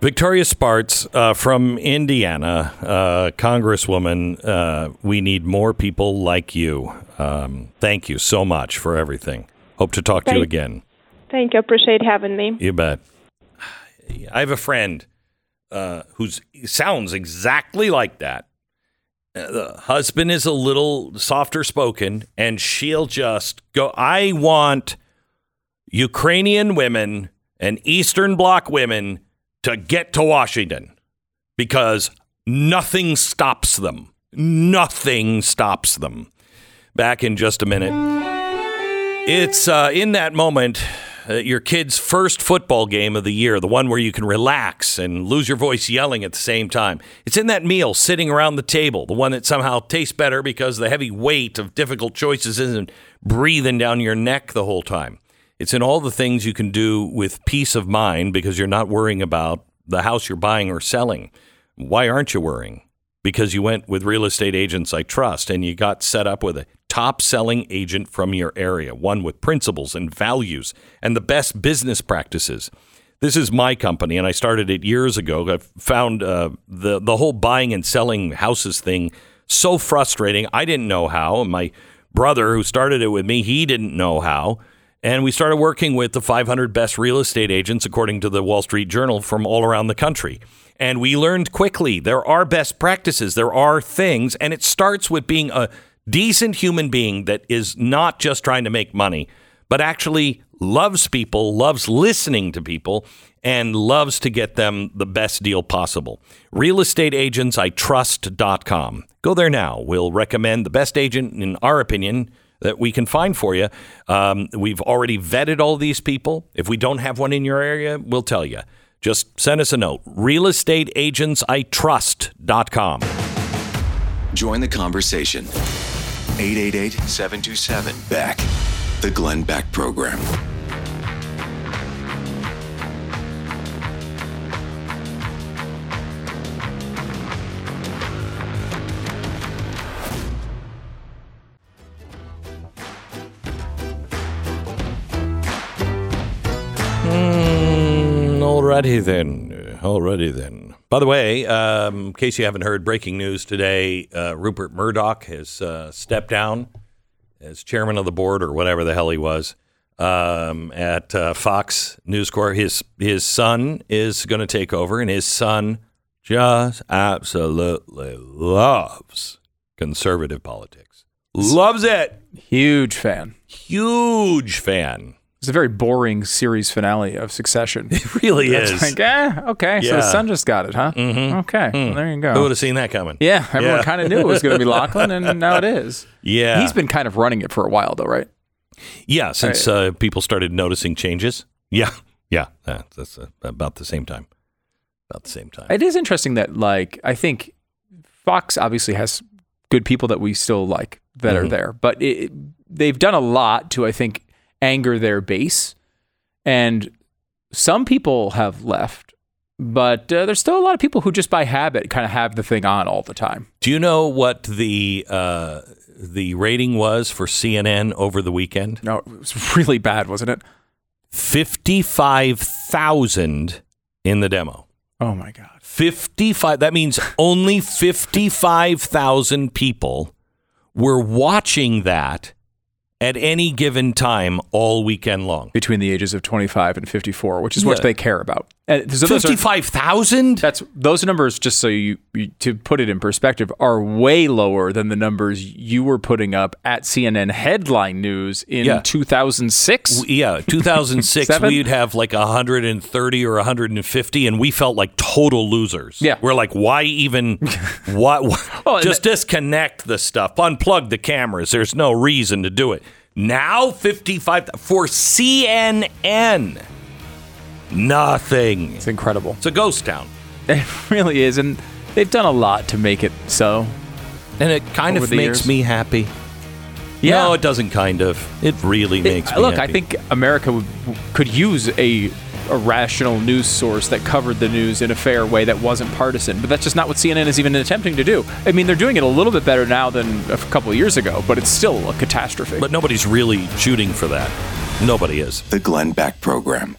Victoria Spartz uh, from Indiana, uh, Congresswoman. Uh, we need more people like you. Um, thank you so much for everything. Hope to talk to you again. Thank you. Appreciate having me. You bet. I have a friend uh, who sounds exactly like that. Uh, The husband is a little softer spoken, and she'll just go, I want Ukrainian women and Eastern Bloc women to get to Washington because nothing stops them. Nothing stops them. Back in just a minute. It's uh, in that moment, Uh, your kid's first football game of the year, the one where you can relax and lose your voice yelling at the same time. It's in that meal sitting around the table, the one that somehow tastes better because the heavy weight of difficult choices isn't breathing down your neck the whole time. It's in all the things you can do with peace of mind because you're not worrying about the house you're buying or selling. Why aren't you worrying? Because you went with real estate agents I trust and you got set up with a top selling agent from your area, one with principles and values and the best business practices. This is my company, and I started it years ago. I've found uh, the the whole buying and selling houses thing so frustrating. I didn't know how. And my brother, who started it with me, he didn't know how. And we started working with the 500 best real estate agents, according to the Wall Street Journal, from all around the country. And we learned quickly there are best practices, there are things, and it starts with being a decent human being that is not just trying to make money, but actually loves people, loves listening to people, and loves to get them the best deal possible. RealestateAgentsITrust.com. Go there now. We'll recommend the best agent, in our opinion, that we can find for you. Um, we've already vetted all these people. If we don't have one in your area, we'll tell you. Just send us a note. RealestateAgentsITrust.com. Join the conversation. 888 727 Beck. The Glenn Beck Program. Alrighty then. Alrighty then. By the way, um, in case you haven't heard, breaking news today: uh, Rupert Murdoch has uh, stepped down as chairman of the board, or whatever the hell he was, um, at uh, Fox News Corp. His his son is going to take over, and his son just absolutely loves conservative politics. Loves it. Huge fan. Huge fan. It's a very boring series finale of Succession. It really It's is. like, eh, okay. So the Yeah. son just got it, huh? Mhm. Okay. well, there you go. Who would have seen that coming? Yeah, everyone Yeah. kind of knew it was going to be Lachlan, and now it is. Yeah. He's been kind of running it for a while, though, right? Yeah, since uh, people started noticing changes. Yeah, yeah, uh, that's uh, about the same time. About the same time. It is interesting that, like, I think Fox obviously has good people that we still like that are Mhm. there, but it, they've done a lot to, I think, anger their base. And some people have left, but uh, there's still a lot of people who just by habit kind of have the thing on all the time. Do you know what the uh, the rating was for CNN over the weekend? No, it was really bad, wasn't it? Fifty five thousand in the demo. Oh my god. 55 that means only 55,000 people were watching that at any given time all weekend long. between the ages of 25 and 54, which is what they care about. And so those 55,000? That's those numbers just so you, you to put it in perspective are way lower than the numbers you were putting up at CNN headline news in Yeah. 2006. Yeah, 2006, we'd have like 130 or 150, and we felt like total losers. Yeah. We're like, why even, what? Well, and just disconnect the stuff, unplug the cameras. There's no reason to do it. Now, 55 for CNN, nothing. It's incredible. It's a ghost town. It really is, and they've done a lot to make it so. And it kind Over of makes years. me happy. Yeah. No, it doesn't kind of. It really makes me Look, happy. I think America would, could use a a rational news source that covered the news in a fair way that wasn't partisan. But that's just not what CNN is even attempting to do. I mean, they're doing it a little bit better now than a couple of years ago, but it's still a catastrophe. But nobody's really shooting for that. Nobody is. The Glenn Beck Program.